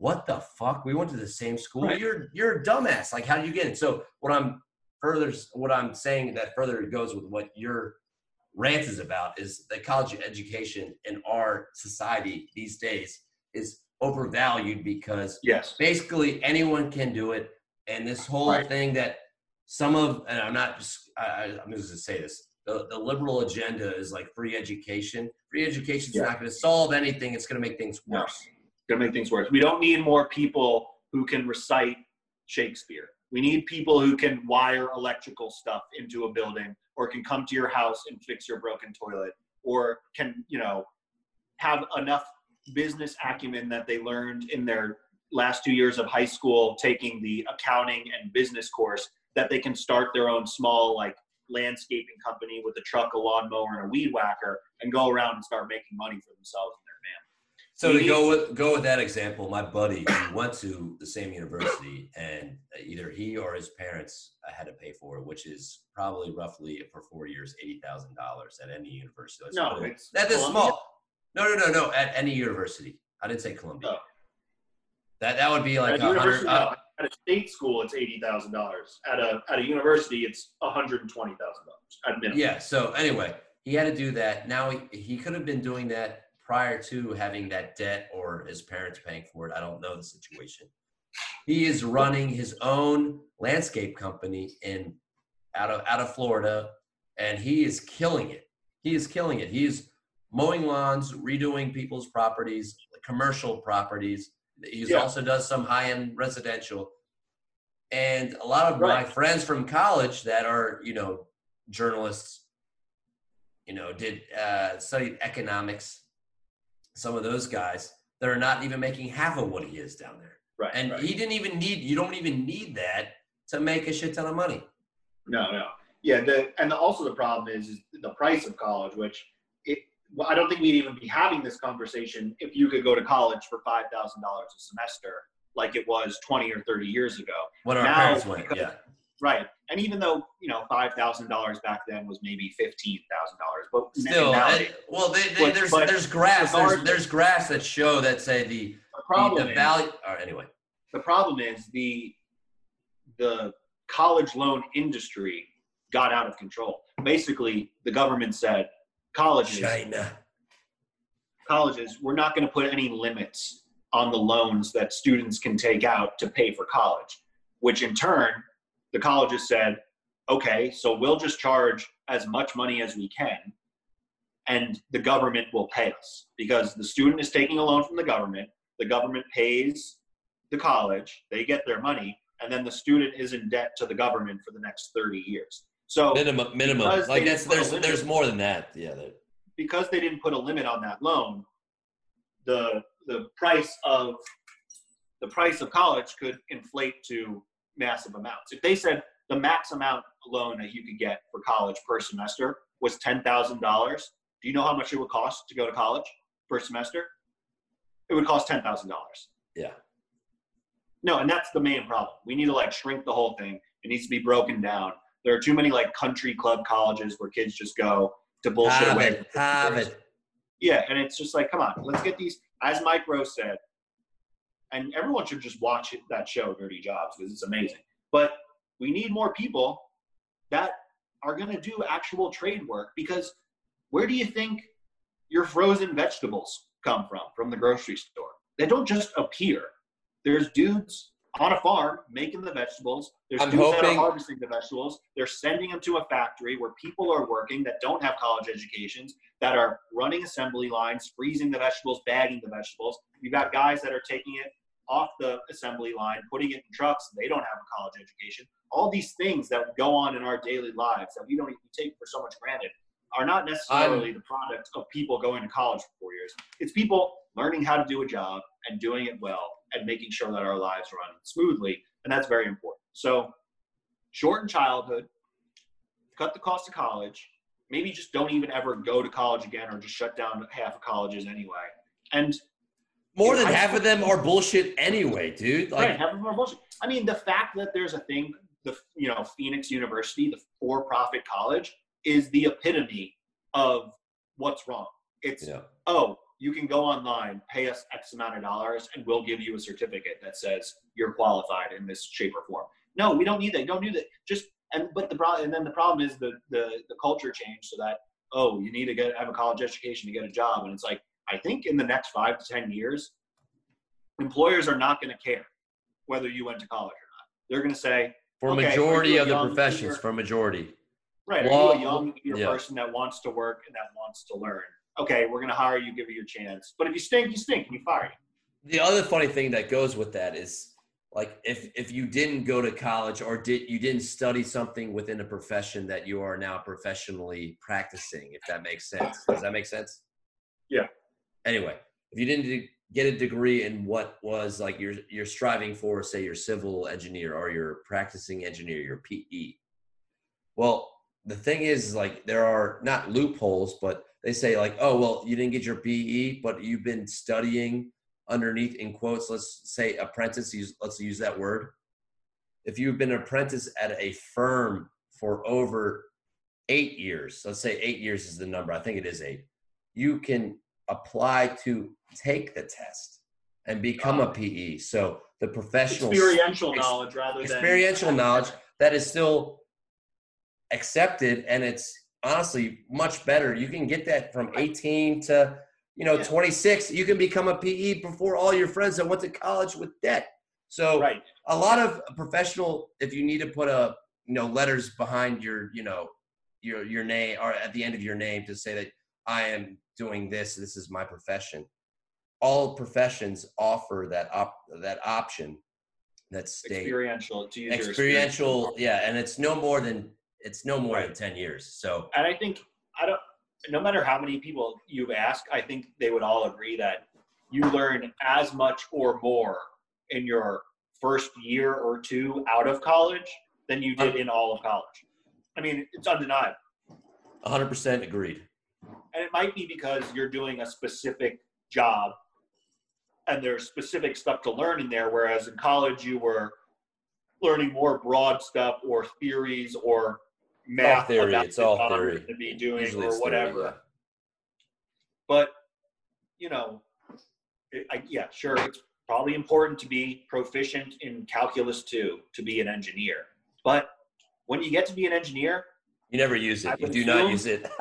what the fuck? We went to the same school. Right. You're you're a dumbass. Like how did you get in? So what I'm further what I'm saying that further goes with what your rant is about is that college education in our society these days is overvalued because Yes. basically anyone can do it and this whole Right. thing that some of and i'm not just I, I- i'm just to say this the, the liberal agenda is like free education free education is Yeah. not going to solve anything it's going to make things No. Gonna make things worse. We don't need more people who can recite Shakespeare. We need people who can wire electrical stuff into a building or can come to your house and fix your broken toilet or can, you know, have enough business acumen that they learned in their last two years of high school taking the accounting and business course that they can start their own small like landscaping company with a truck, a lawnmower, and a weed whacker and go around and start making money for themselves. So to go with go with that example my buddy went to the same university and either he or his parents uh, had to pay for it which is probably roughly for four years $80000 at any university Let's No, it- it's That is Columbia? small. No, no, no, no. At any university. I didn't say Columbia. Oh. That that would be like at a hundred. Uh, at a state school, it's eighty thousand dollars. At a at a university, it's one hundred and twenty thousand dollars at minimum. yeah. So anyway, he had to do that. Now he, he could have been doing that prior to having that debt or his parents paying for it. I don't know the situation. He is running his own landscape company in out of out of Florida, and he is killing it. He is killing it. He is mowing lawns, redoing people's properties, commercial properties. He Yeah. also does some high-end residential. And a lot of my friends from college that are, you know, journalists, you know, did uh, studied economics. Some of those guys that are not even making half of what he is down there. right. And right. he didn't even need. You don't even need that to make a shit ton of money. no, no, yeah. The and the, also the problem is, is the price of college, which it. Well, I don't think we'd even be having this conversation if you could go to college for five thousand dollars a semester, like it was twenty or thirty years ago. When our Now, parents went, yeah. Right. And even though you know five thousand dollars back then was maybe fifteen thousand dollars, but Still, nowadays, well, they, they, But- there's but there's graphs there's, there's graphs that show that say the the the, problem the is, value. Or anyway, the problem is the the college loan industry got out of control. Basically, the government said colleges China. colleges we're not going to put any limits on the loans that students can take out to pay for college, which in turn the colleges said, okay, so we'll just charge as much money as we can and the government will pay us because the student is taking a loan from the government, the government pays the college, they get their money, and then the student is in debt to the government for the next 30 years. So Minimum, minimum. Like that's there's limit- there's more than that. Yeah. because they didn't put a limit on that loan, the the price of the price of college could inflate to massive amounts. If they said the max amount loan that you could get for college per semester was ten thousand dollars, do you know how much it would cost to go to college per semester? It would cost ten thousand dollars. Yeah. No, and that's the main problem. We need to like shrink the whole thing. It needs to be broken down. There are too many like country club colleges where kids just go to bullshit away. Harvard, Harvard. Yeah, and it's just like, come on, let's get these. As Mike Rose said, and everyone should just watch that show, Dirty Jobs, because it's amazing. But we need more people that are going to do actual trade work because where do you think your frozen vegetables come from? From the grocery store. They don't just appear. There's dudes on a farm making the vegetables. There's I'm dudes that are harvesting the vegetables. They're sending them to a factory where people are working that don't have college educations, that are running assembly lines, freezing the vegetables, bagging the vegetables. You've got guys that are taking it off the assembly line, putting it in trucks. They don't have a college education. All these things that go on in our daily lives that we don't even take for so much granted are not necessarily the product of people going to college for four years. It's people learning how to do a job and doing it well and making sure that our lives run smoothly. And that's very important. So, shorten childhood, cut the cost of college, maybe just don't even ever go to college again or just shut down half of colleges anyway. And More than I- half of them are bullshit anyway, dude. Like, right, half of them are bullshit. I mean, the fact that there's a thing, the you know Phoenix University, the for-profit college, is the epitome of what's wrong. It's yeah. oh, you can go online, pay us X amount of dollars, and we'll give you a certificate that says you're qualified in this shape or form. No, we don't need that. Don't do that. Just and but the problem and then the problem is the the the culture change so that oh, you need to get have a college education to get a job, and it's like I think in the next five to ten years, employers are not going to care whether you went to college or not. They're going to say, For Okay, majority of the professions, for majority. Right. Are you a young eager yeah. person that wants to work and that wants to learn? Okay, we're gonna hire you, give you your chance. But if you stink, you stink, and you fire you. The other funny thing that goes with that is like if if you didn't go to college or did you didn't study something within a profession that you are now professionally practicing, if that makes sense. Does that make sense? Yeah. Anyway, if you didn't get a degree in what was like you're you're striving for, say your civil engineer or your practicing engineer, your PE. Well, the thing is like there are not loopholes, but they say like, oh well, you didn't get your PE, but you've been studying underneath in quotes let's say apprentice use, let's use that word if you've been an apprentice at a firm for over eight years let's say eight years is the number i think it is eight you can apply to take the test and become a pe so the professional Experiential ex- knowledge rather than experiential knowledge that is still accepted and it's honestly much better. You can get that from 18 to you know Yeah. 26 you can become a pe before all your friends that went to college with debt. So Right. a lot of professional if you need to put a you know letters behind your you know your your name or at the end of your name to say that i am doing this this is my profession all professions offer that op that option that state Experiential to use your experiential yeah and it's no more than it's no more than 10 years so And I think I don't. No matter how many people you've asked, I think they would all agree that you learn as much or more in your first year or two out of college than you did um, in all of college. I mean, it's undeniable. 100% agreed And it might be because you're doing a specific job and there's specific stuff to learn in there, whereas in college you were learning more broad stuff or theories or math theory, about it's all the job you're theory. to be doing Usually or theory, whatever. yeah. But you know, it, I, yeah, sure, it's probably important to be proficient in calculus too to be an engineer. But when you get to be an engineer, you never use I it you would do not use it.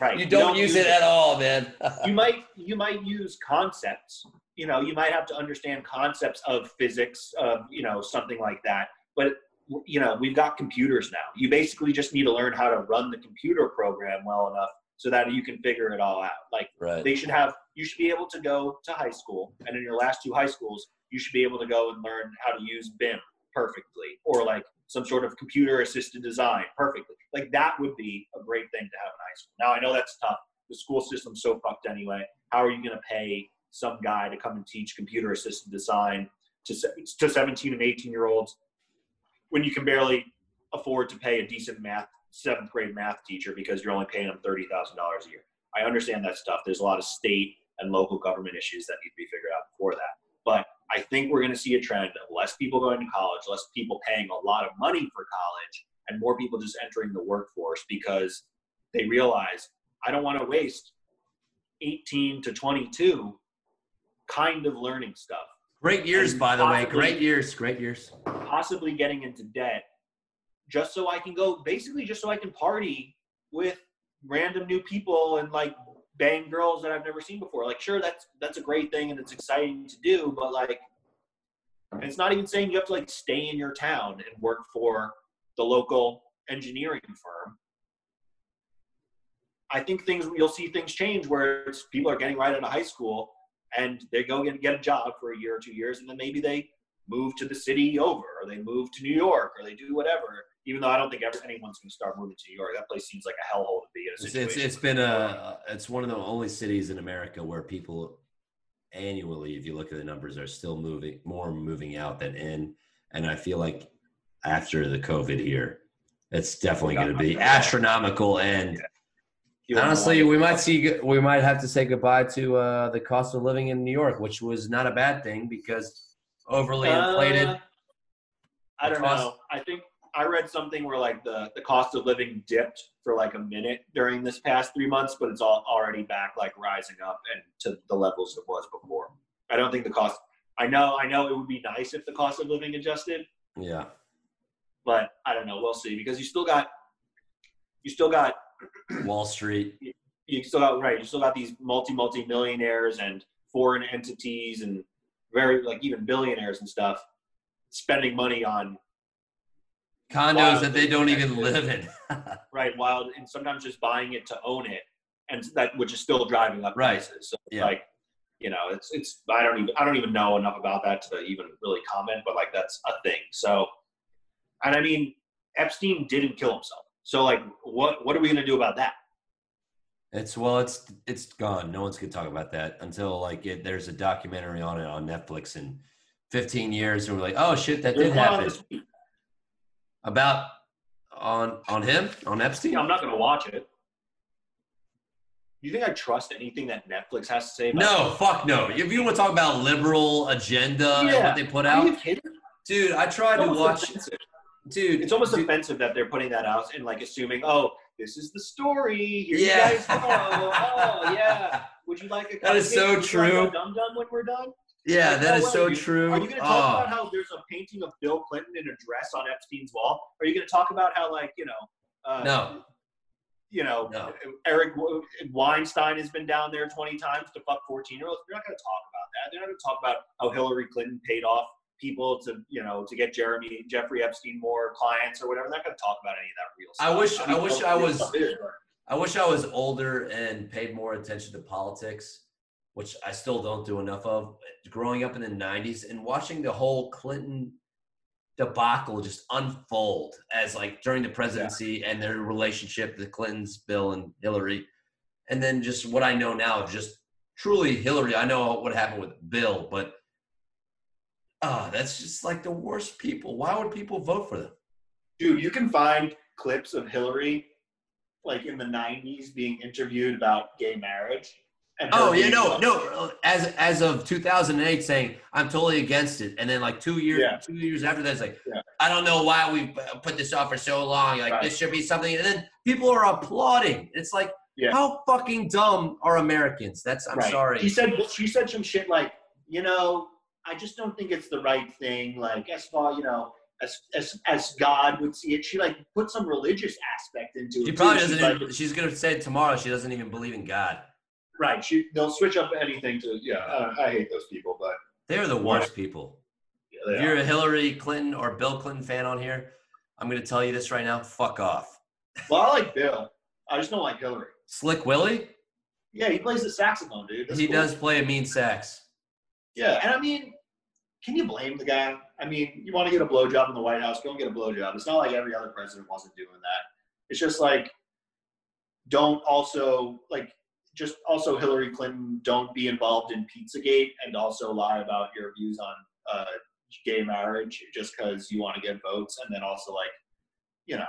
Right, you you don't, don't use use it it. at all man. You might you might use concepts. You know you might have to understand concepts of physics of you know something like that. But you know we've got computers now. You basically just need to learn how to run the computer program well enough so that you can figure it all out. Like right. they should have you should be able to go to high school and in your last two high schools you should be able to go and learn how to use BIM perfectly or like some sort of computer assisted design perfectly. Like that would be a great thing to have in high school. Now i know that's tough. The school system's so fucked anyway. How are you going to pay some guy to come and teach computer assisted design to, to 17 and 18 year olds when you can barely afford to pay a decent math seventh grade math teacher because you're only paying them $30000 a year? I understand that stuff. There's a lot of state and local government issues that need to be figured out before that. But I think we're going to see a trend of less people going to college, less people paying a lot of money for college, and more people just entering the workforce because they realize I don't want to waste 18 to 22 kind of learning stuff, Great years, And by the way. Great years. Great years. possibly getting into debt just so I can go, basically, just so I can party with random new people and like bang girls that I've never seen before. Like, sure, that's that's a great thing and it's exciting to do, but like, it's not even saying you have to like stay in your town and work for the local engineering firm. I think things you'll see things change where it's, people are getting right out of high school and they go and get a job for a year or two years, and then maybe they move to the city over, or they move to New York, or they do whatever. Even though I don't think ever, anyone's going to start moving to New York, that place seems like a hellhole to be in. A It's, it's, it's been a it's one of the only cities in America where people annually, if you look at the numbers, are still moving more moving out than in. And I feel like after the COVID here, it's definitely going to be astronomical. And honestly, we might see we might have to say goodbye to uh, the cost of living in New York, which was not a bad thing because overly inflated. Uh, I don't cost- know. I think I read something where like the, the cost of living dipped for like a minute during this past three months, but it's all already back like rising up and to the levels it was before. I don't think the cost. I know. I know it would be nice if the cost of living adjusted, Yeah, but I don't know. We'll see because you still got you still got Wall Street. you still got right. You still got these multi multi millionaires and foreign entities and very like even billionaires and stuff spending money on Condos that they don't even live in. right wild and sometimes just buying it to own it and that which is still driving up Right. prices so Yeah. like you know it's it's i don't even i don't even know enough about that to even really comment but like that's a thing so and i mean epstein didn't kill himself so like what what are we going to do about that It's well, it's it's gone. No one's gonna talk about that until like it, there's a documentary on it on Netflix in 15 years, and we're like, oh shit, that There's did happen. About on on him on Epstein. Yeah, i'm not going to watch it Do you think i trust anything that netflix has to say about No, fuck no. If you want to talk about liberal agenda and what they put out, dude, I tried to watch. offensive. Dude, It's almost dude, offensive that they're putting that out and like assuming, oh, this is the story. Here Yeah. you guys go. Oh, yeah. Would you like a That is so Would you like true. Dum dum when we're done. Yeah, that is so dude. true. Are you going to talk Oh. about how there's a painting of Bill Clinton in a dress on Epstein's wall? Are you going to talk about how like you know? Uh, No. You know, No. Eric Weinstein has been down there 20 times to fuck 14 year olds. They're not going to talk about that. They're not going to talk about how Hillary Clinton paid off people to, you know, to get Jeremy, Jeffrey Epstein more clients or whatever. They're not going to talk about any of that real I stuff. wish- I mean, wish I was- stuff is, but- I wish I was older and paid more attention to politics, which I still don't do enough of. Growing up in the 90s and watching the whole Clinton debacle just unfold as like during the presidency and their relationship, the Clintons, Bill and Hillary. And then just what I know now, just truly Hillary. I know what happened with Bill, but ah, that's just like the worst people. Why would people vote for them? Dude, you can find clips of Hillary like in the 90s being interviewed about gay marriage. Oh yeah, no, no. As as of 2008, saying I'm totally against it, and then like two years, Yeah. two years after that, it's like Yeah. I don't know why we put this off for so long. Like Right. this should be something, and then people are applauding. It's like Yeah. how fucking dumb are Americans? That's I'm Right. sorry. He said she said some shit like, you know, I just don't think it's the right thing. Like as far you know, as as as God would see it, she like put some religious aspect into it. She probably too. doesn't. She's like, she's gonna say tomorrow she doesn't even believe in God. Right. She they'll switch up anything to yeah. Uh, I hate those people, but They're the worst people. yeah, If you're are. a Hillary Clinton or Bill Clinton fan on here, I'm gonna tell you this right now. Fuck off. Well, I like Bill. I just don't like Hillary. Slick Willie, Yeah, he plays the saxophone, dude. That's he cool. does play a mean sax. Yeah, and I mean, can you blame the guy? I mean, you want to get a blowjob in the White House, go and get a blowjob. It's not like every other president wasn't doing that. It's just like, don't also like, just also Hillary Clinton, don't be involved in Pizzagate and also lie about your views on uh, gay marriage just because you want to get votes, and then also like, you know,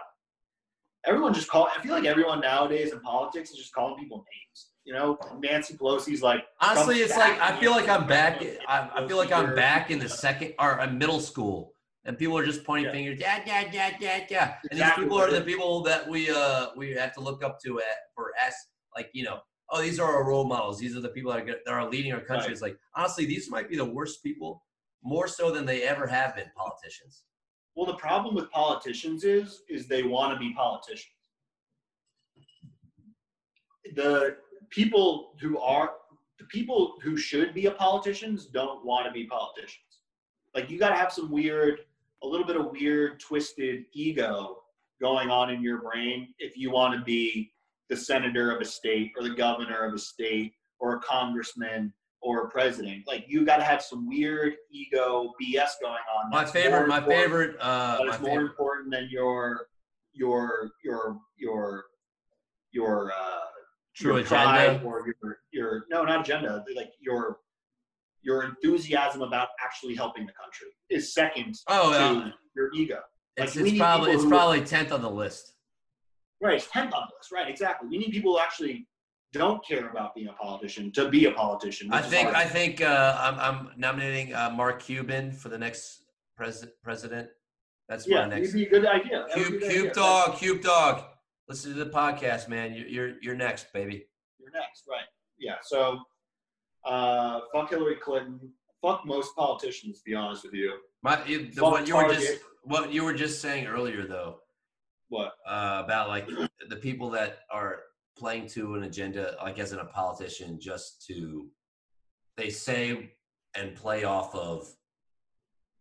everyone just call. I feel like everyone nowadays in politics is just calling people names. You know, Nancy Pelosi's like. Honestly, it's like. I feel like I'm back. I, I feel like I'm back in the second or uh, middle school, and people are just pointing Yeah. fingers. Yeah, yeah, yeah, yeah, yeah. And these people are the people that we uh we have to look up to at for us. Like you know, oh, these are our role models. These are the people that are, that are leading our country. Right. It's like honestly, these might be the worst people, more so than they ever have been. Politicians. Well, the problem with politicians is is they want to be politicians. The people who are the people who should be a politicians don't want to be politicians. Like you got to have some weird, a little bit of weird, twisted ego going on in your brain if you want to be the senator of a state or the governor of a state or a congressman or a president. Like you got to have some weird ego BS going on. My favorite, my favorite, uh, That my more favorite. important than your your your your your uh, True your agenda. or your your no not agenda like your your enthusiasm about actually helping the country is second Oh, to uh, your ego. it's, like, we it's probably it's probably tenth on the list. Right, it's tenth on. Right, exactly. We need people who actually don't care about being a politician to be a politician. I think. I think uh, I'm I'm nominating uh, Mark Cuban for the next pres- president. That's yeah, my next. be a good idea. Cube good Cube idea. Dog, Cube Dog. Listen to the podcast, man. You're you're, you're next, baby. You're next, right? Yeah. So, uh, fuck Hillary Clinton. Fuck most politicians. To be honest with you. My the, what you were just what you were just saying earlier though What? uh, about like the people that are playing to an agenda, like as in a politician, just to they say and play off of,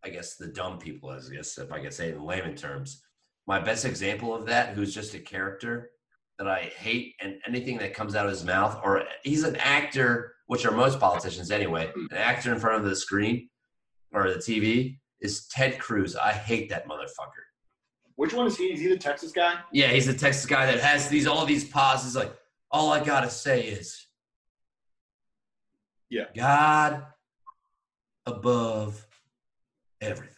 I guess the dumb people, as I guess if I could say it in layman terms. My best example of that, who's just a character that I hate, and anything that comes out of his mouth, or he's an actor, which are most politicians anyway, an actor in front of the screen or the TV is Ted Cruz. I hate that motherfucker. Which one is he? Is he the Texas guy? Yeah, he's the Texas guy that has these all these pauses. Like, all I gotta say is, Yeah. God above everything.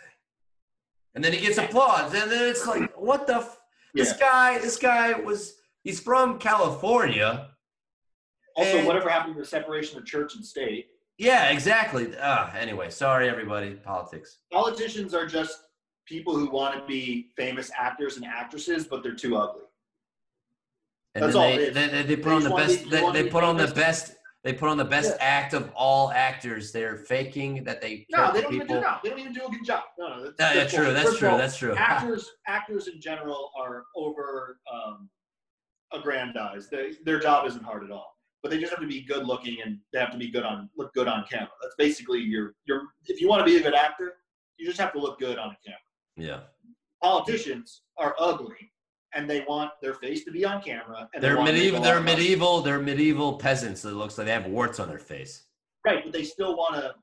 And then he gets applause, and then it's like, what the? F- This guy, this guy was. He's from California. Also, And- whatever happened to the separation of church and state? Yeah, exactly. Ah, anyway, sorry everybody. Politics. Politicians are just people who want to be famous actors and actresses, but they're too ugly. And That's all they, it is. they, they, they put on the best. be- They, put on the best. They put on the best act of all actors. They're faking that they No, they don't even people. do no, They don't even do a good job. No, no. That's, Yeah, yeah, that's true. That's First true. all, That's true. actors actors in general are over um, aggrandized. They, their job isn't hard at all, but they just have to be good looking and they have to be good on look good on camera. That's basically your your. If you want to be a good actor, you just have to look good on a camera. Yeah, Politicians are ugly, and they want their face to be on camera. And they they're make medieval. They're medieval. They're medieval peasants. That looks like they have warts on their face. right? But they still want to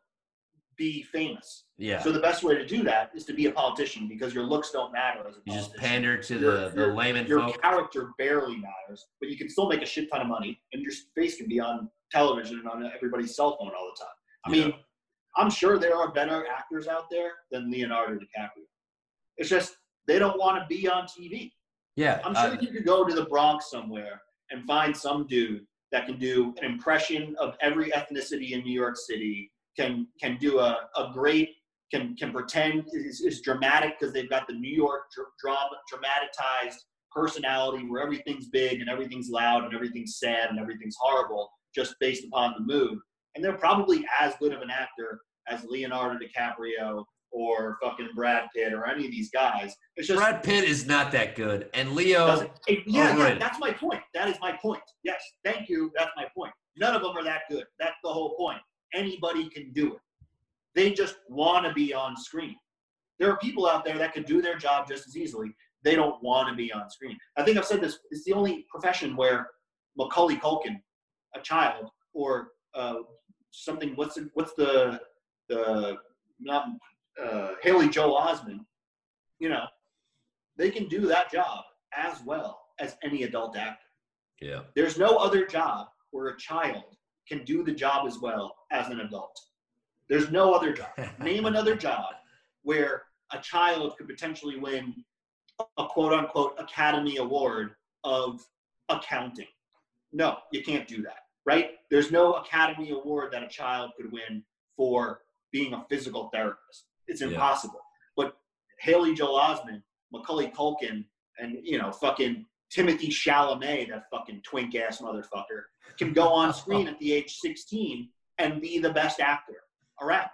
be famous. Yeah, So the best way to do that is to be a politician because your looks don't matter as a you just pander to Your- the the your- layman your folk. character barely matters, but you can still make a shit ton of money, and your face can be on television and on everybody's cell phone all the time. I mean, I'm sure there are better actors out there than Leonardo DiCaprio. It's just they don't want to be on TV. Yeah, I'm sure uh, you could go to the Bronx somewhere and find some dude that can do an impression of every ethnicity in New York City, can can do a, a great can can pretend is, is dramatic because they've got the New York dr- drama dramatized personality where everything's big and everything's loud and everything's sad and everything's horrible just based upon the mood. And they're probably as good of an actor as Leonardo DiCaprio or fucking Brad Pitt or any of these guys. It's just Brad Pitt is not that good, and Leo. it- yeah, yeah, that's my point. That is my point. Yes, thank you. That's my point. None of them are that good. That's the whole point. Anybody can do it. They just want to be on screen. There are people out there that could do their job just as easily. They don't want to be on screen. I think I've said this. It's the only profession where Macaulay Culkin, a child, or uh, something. What's the, what's the the not uh, Haley Joel Osment? You know, they can do that job as well as any adult actor. Yeah, There's no other job where a child can do the job as well as an adult. There's no other job. Name another job where a child could potentially win a quote unquote Academy Award of accounting. No, you can't do that, right? There's no Academy Award that a child could win for being a physical therapist. It's Yeah. impossible. But Haley Joel Osment, Macaulay Culkin, and you know, fucking Timothée Chalamet, that fucking twink ass motherfucker, can go on screen at the age 16 and be the best actor around.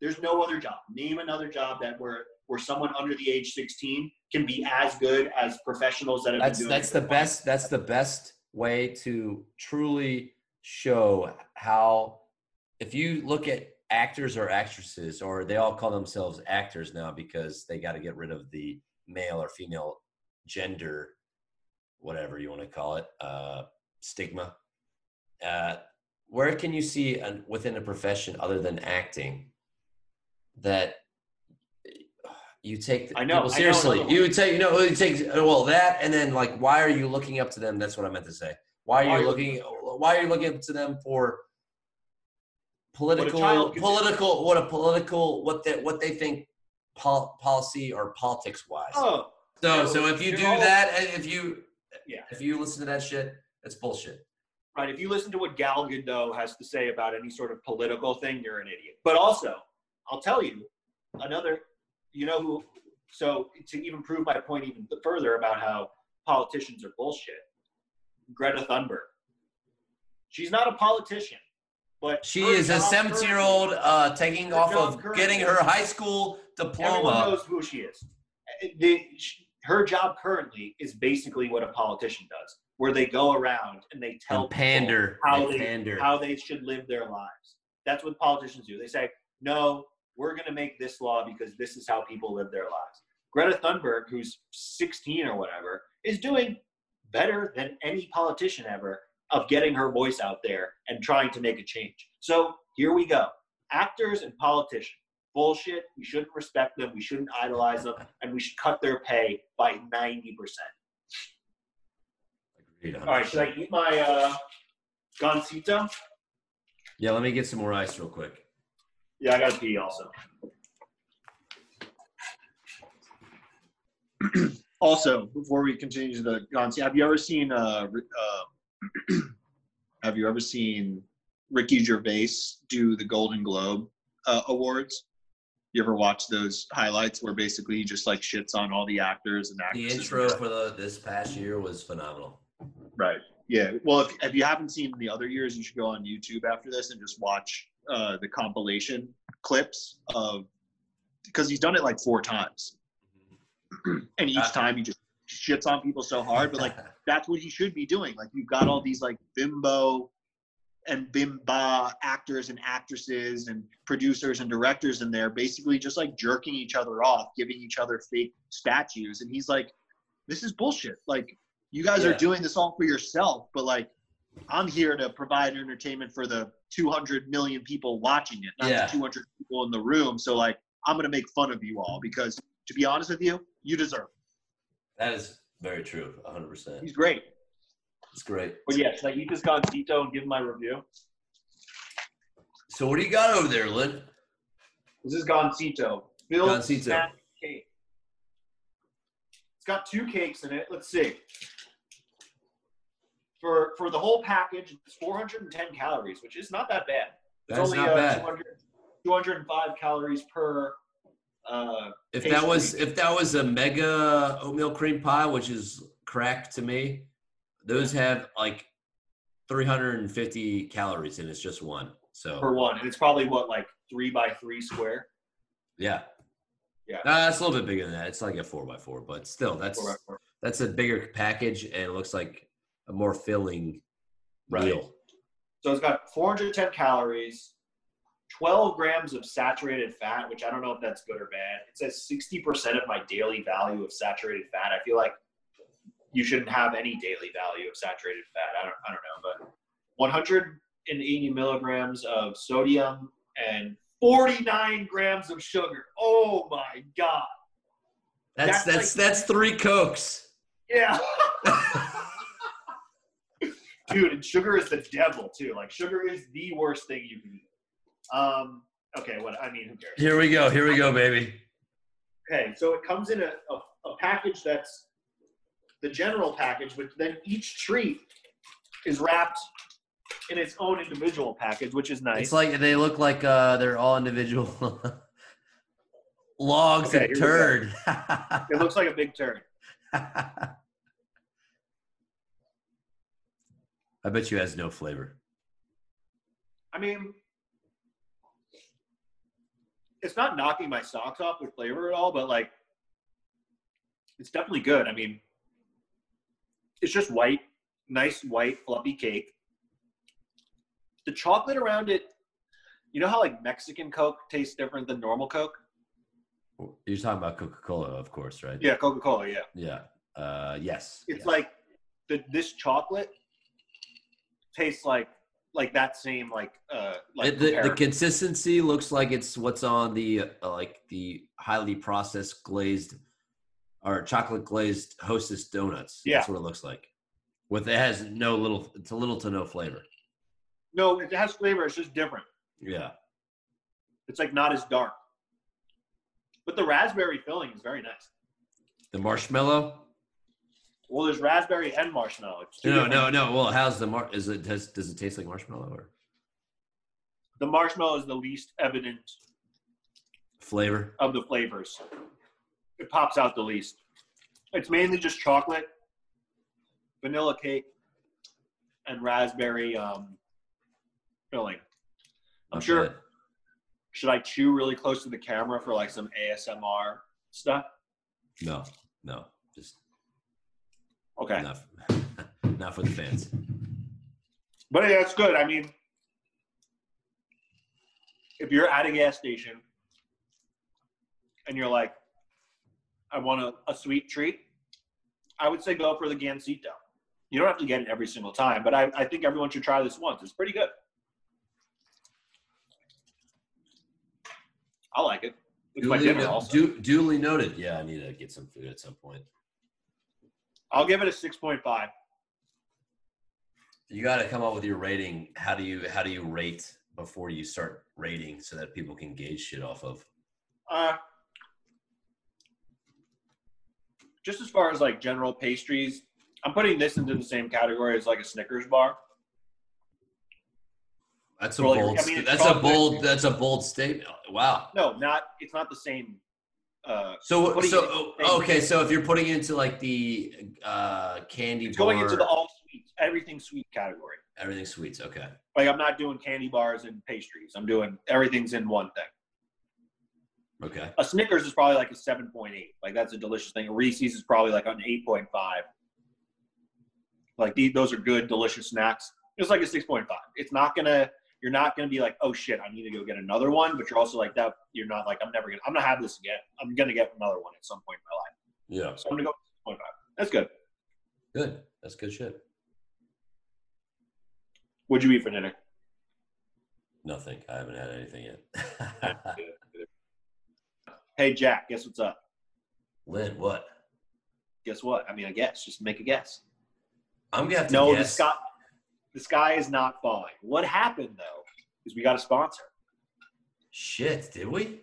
There's no other job. Name another job that where where someone under the age 16 can be as good as professionals that have that's been doing that's the best. That's the best way to truly show how. If you look at actors or actresses, or they all call themselves actors now because they got to get rid of the male or female gender, whatever you want to call it, uh, stigma. Uh, where can you see an, within a profession other than acting that you take I know, people I know seriously? you take, you know, you take well that, and then like, why are you looking up to them? That's what I meant to say. Why are you looking? Why are you looking up to them for political, could do. political, what a political, what they what they think pol- policy or politics wise? Oh, so, so if you do all- that, eh, if you, Yeah. if you listen to that shit, it's bullshit. right. If you listen to what Gal Gadot has to say about any sort of political thing, you're an idiot. But also, I'll tell you another. You know who? So to even prove my point even further about how politicians are bullshit, Greta Thunberg. She's not a politician, but She is a job 17 year old uh, taking off of getting her high school currently- Everyone diploma. knows who she is. Uh, The, sh- her job currently is basically what a politician does, where they go around and they tell And people pander. how They they pander. how they should live their lives. That's what politicians do. They say, "No, we're going to make this law because this is how people live their lives." Greta Thunberg, who's 16 or whatever, is doing better than any politician ever of getting her voice out there and trying to make a change. So here we go. Actors and politicians. Bullshit. We shouldn't respect them. We shouldn't idolize them. And we should cut their pay by 90%. Agreed, All right. Should I eat my uh, gansito? Yeah, let me get some more ice real quick. Yeah, I got to pee also. Also, before we continue to the Gonzi, have you ever seen uh, Ri- uh have you ever seen Ricky Gervais do the Golden Globe uh, awards? You ever watch those highlights where basically he just like shits on all the actors and actors? The intro for the this past year was phenomenal. Right. Yeah. Well, if, if you haven't seen the other years, you should go on YouTube after this and just watch uh, the compilation clips of because he's done it like four times, and each time he just shits on people so hard. But like that's what he should be doing. Like you've got all these like bimbo and bimba actors and actresses and producers and directors in there, basically just like jerking each other off, giving each other fake statues, and he's like, "This is bullshit. Like you guys Yeah. are doing this all for yourself, but like." I'm here to provide entertainment for the 200 million people watching it, not Yeah. the 200 people in the room. So like, I'm gonna make fun of you all because, to be honest with you, you deserve. It. That is very true. 100. percent He's great. It's great. But yeah, should I eat this gansito and give him my review? So what do you got over there, Lynn? This is gansito. Filled Gansito. snack cake. It's got two cakes in it. Let's see. For for the whole package, it's 410 calories, which is not that bad. It's That's only not uh, bad. 200, 205 calories per. Uh, If that was if that was a mega oatmeal cream pie, which is crack to me, those have like 350 calories and it's just one. So for one, and it's probably what like three by three square. yeah, Yeah. uh, it's a little bit bigger than that. It's like a four by four, but still, that's Four four. that's a bigger package and it looks like a more filling Right. meal. So it's got 410 calories, 12 grams of saturated fat, which I don't know if that's good or bad. It says 60% of my daily value of saturated fat. I feel like you shouldn't have any daily value of saturated fat. I don't, I don't know, but 180 milligrams of sodium and 49 grams of sugar. Oh my god! That's That's that's like- that's three cokes. Yeah. Dude, and sugar is the devil too. Like sugar is the worst thing you can eat. Um, okay, what I mean, who cares? Here we go. Here we go, baby. Okay, so it comes in a, a, a package that's the general package, but then each treat is wrapped in its own individual package, which is nice. It's like they look like uh, they're all individual logs Okay, and here we go. turd. it looks like a big turd. I bet you has no flavor. I mean, it's not knocking my socks off with flavor at all, but like, it's definitely good. I mean, it's just white, nice white fluffy cake. The chocolate around it You know how like Mexican Coke tastes different than normal Coke? You're talking about Coca Cola, of course, right? Yeah, Coca Cola. Yeah, Yeah. Uh, yes. it's yes. like the this chocolate tastes like like that same like uh like the, the consistency looks like it's what's on the uh, like the highly processed glazed or chocolate glazed hostess donuts. Yeah. That's what it looks like. With it has no little it's a little to no flavor. no, it has flavor. It's just different. Yeah. It's like not as dark. But the raspberry filling is very nice. The marshmallow? Well, there's raspberry and marshmallow. No, no, no. Well, how's the mar is it does does it taste like marshmallow or The marshmallow is the least evident flavor? of the flavors. It pops out the least. It's mainly just chocolate, vanilla cake, and raspberry um, filling. I'm Not sure. bad. Should I chew really close to the camera for like some ASMR stuff? No, no. Just Okay. not not for the fans. But yeah, it's good. I mean, if you're at a gas station and you're like, I want a, a sweet treat, I would say go for the Gansito. You don't have to get it every single time, but I, I think everyone should try this once. It's pretty good. I like it. It's my Duly, dinner no- also. du- duly noted. Yeah, I need to get some food at some point. I'll give it a 6.5. You got to come up with your rating. How do you how do you rate before you start rating so that people can gauge shit off of? Uh, just as far as like general pastries, I'm putting this into the same category as like a Snickers bar. That's a bold. I mean, that's a bold. That's a bold statement. Wow. No, not it's not the same. Uh, So so oh, okay. So if you're putting it into like the uh, candy it's bar, going into the all sweets, everything sweet category. everything sweets. Okay. Like I'm not doing candy bars and pastries. I'm doing everything's in one thing. Okay. A Snickers is probably like a 7.8. Like that's a delicious thing. A Reese's is probably like an 8.5. Like these, those are good, delicious snacks. It's like a 6.5. It's not gonna. You're not gonna be like, oh shit, I need to go get another one. But you're also like that. You're not like, I'm never gonna. I'm gonna have this again. I'm gonna get another one at some point in my life. Yeah. So I'm gonna go 6.5. That's good. Good. That's good shit. What'd you eat for dinner? Nothing. I haven't had anything yet. hey Jack, guess what's up? Lynn, what? Guess what? I mean, I guess. Just make a guess. I'm gonna have to No, the guess. The sky is not falling. What happened though is we got a sponsor. Shit, did we?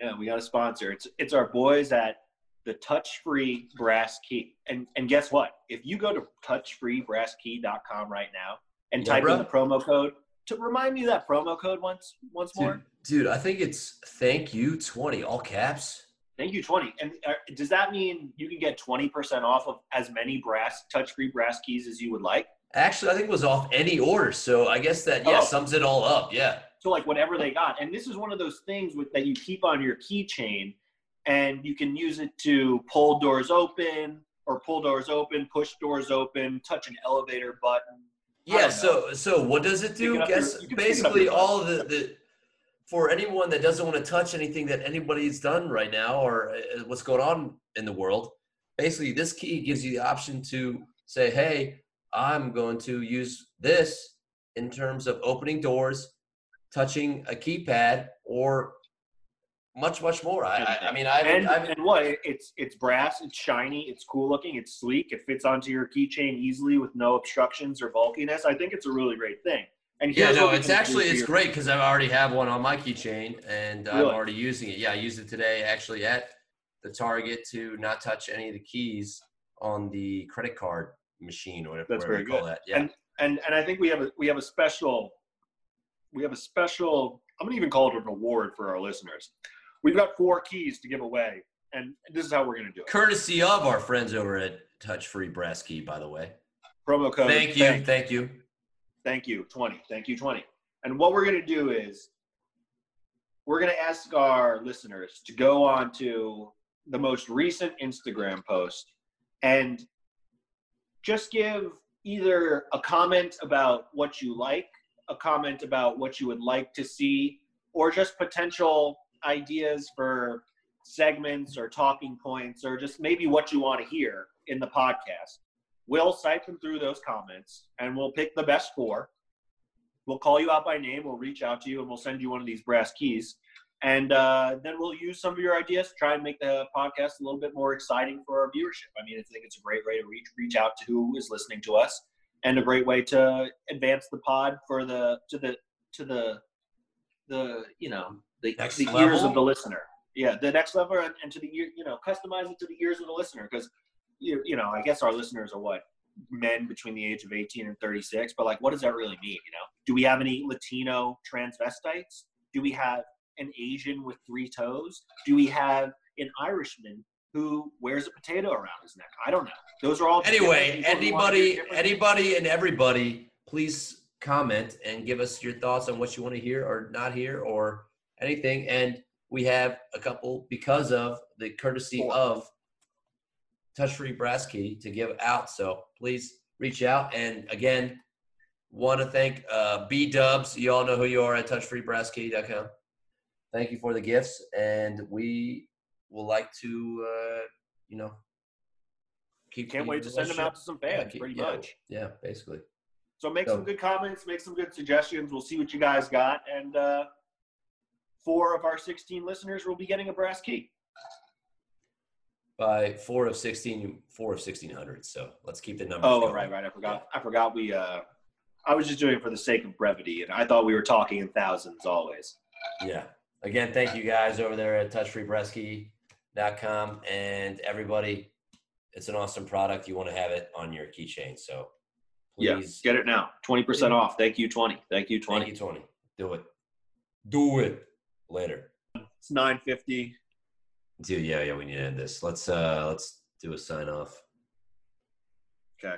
Yeah, we got a sponsor. It's it's our boys at the Touch Free Brass Key. And and guess what? If you go to touchfreebrasskey.com right now and Yeah, type bro. in the promo code to remind me of that promo code once once more. Dude, dude, I think it's thank you 20, all caps. Thank you, 20. And uh, does that mean you can get 20% off of as many brass touch-free brass keys as you would like? Actually, I think it was off any order. So I guess that yeah Oh. sums it all up. Yeah. So like whatever they got. And this is one of those things with, that you keep on your keychain and you can use it to pull doors open or pull doors open, push doors open, touch an elevator button. Yeah. So so what does it do? it Guess your- you can pick it up basically all the, the for anyone that doesn't want to touch anything that anybody's done right now or uh, what's going on in the world, basically this key gives you the option to say, "Hey, I'm going to use this in terms of opening doors, touching a keypad, or much much more." I I, mean I And, I and what? It's it's brass, it's shiny, it's cool looking, it's sleek, it fits onto your keychain easily with no obstructions or bulkiness. I think it's a really great thing. And Yeah, no, it's actually it's great because I already have one on my keychain and I'm already using it. Yeah, I used it today actually at the Target to not touch any of the keys on the credit card machine or whatever, That's very you call good. that. Yeah. And and and I think we have a we have a special we have a special I'm gonna even call it an award for our listeners. We've got four keys to give away, and this is how we're gonna do it. Courtesy of our friends over at Touch Free Brass Key, by the way. Promo code. Thank you, Thank, thank you. thank you. Twenty. Thank you. Twenty. And what we're gonna do is we're gonna ask our listeners to go on to the most recent Instagram post and just give either a comment about what you like, a comment about what you would like to see or just potential ideas for segments or talking points or just maybe what you want to hear in the podcast. We'll siphon through those comments and we'll pick the best four. We'll call you out by name. We'll reach out to you and we'll send you one of these brass keys. And uh, then we'll use some of your ideas to try and make the podcast a little bit more exciting for our viewership. I mean, I think it's a great way to reach reach out to who is listening to us, and a great way to advance the pod for the to the to the the you know the, Next the ears of the listener. Yeah, the next level, and, and to the you know, customize it to the ears of the listener. Because you you know, I guess our listeners are what? Men between the age of 18 and 36 but like what does that really mean you know? Do we have any latino transvestites? Do we have an asian with three toes do we have an irishman who wears a potato around his neck i don't know those are all Anyway, different people who wanna hear anybody, anybody, and everybody, please comment and give us your thoughts on what you want to hear or not hear or anything. And we have a couple because of the courtesy Four. of Touch Free Brass Key to give out. So please reach out. And again, want to thank uh, B Dubs. You all know who you are at touchfreebrasskey.com. Thank you for the gifts, and we will like to, uh, you know, keep. can't wait to send them out to some yeah, fans keep- pretty yeah, much Yeah, basically. so make So- some good comments make some good suggestions we'll see what you guys got and uh four of our 16 listeners will be getting a brass key By four of sixteen, four of sixteen hundred. So let's keep the numbers. Oh, going. right, right. I forgot. I forgot we. uh I was just doing it for the sake of brevity, and I thought we were talking in thousands always. Yeah. Again, thank you guys over there at touchfreebrasskey.com and everybody. It's an awesome product. You want to have it on your keychain. So please get it now. Twenty percent off. Thank you, twenty. Thank you, twenty twenty. twenty. Do it. Do it later. It's nine fifty. Dude, yeah, yeah, we need to end this. Let's uh let's do a sign off. Okay.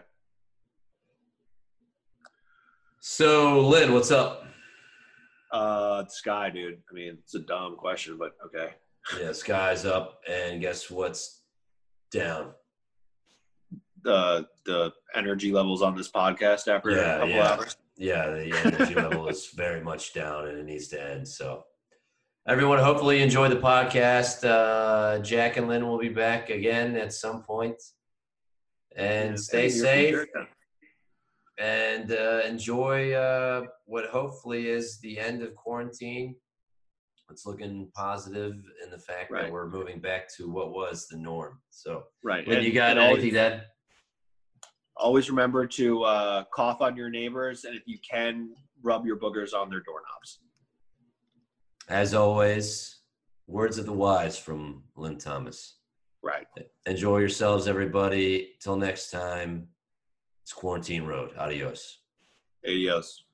So Lynn, what's up? Uh, Sky, dude. I mean, it's a dumb question, but okay. Yeah, sky's up and guess what's down? The the energy levels on this podcast after Yeah, a couple yeah. hours. yeah, the energy level is very much down and it needs to end. So, everyone, hopefully, enjoy the podcast. Uh, Jack and Lynn will be back again at some point. And Yeah, stay safe future. And uh, enjoy uh, what hopefully is the end of quarantine. It's looking positive in the fact that we're moving back to what was the norm. So, Right. Lynn, And- you got anything add? always remember to uh, cough on your neighbors, and if you can, rub your boogers on their doorknobs. As always, words of the wise from Lynn Thomas. Right. Enjoy yourselves, everybody. Till next time, it's Quarantine Road. Adios. Adios.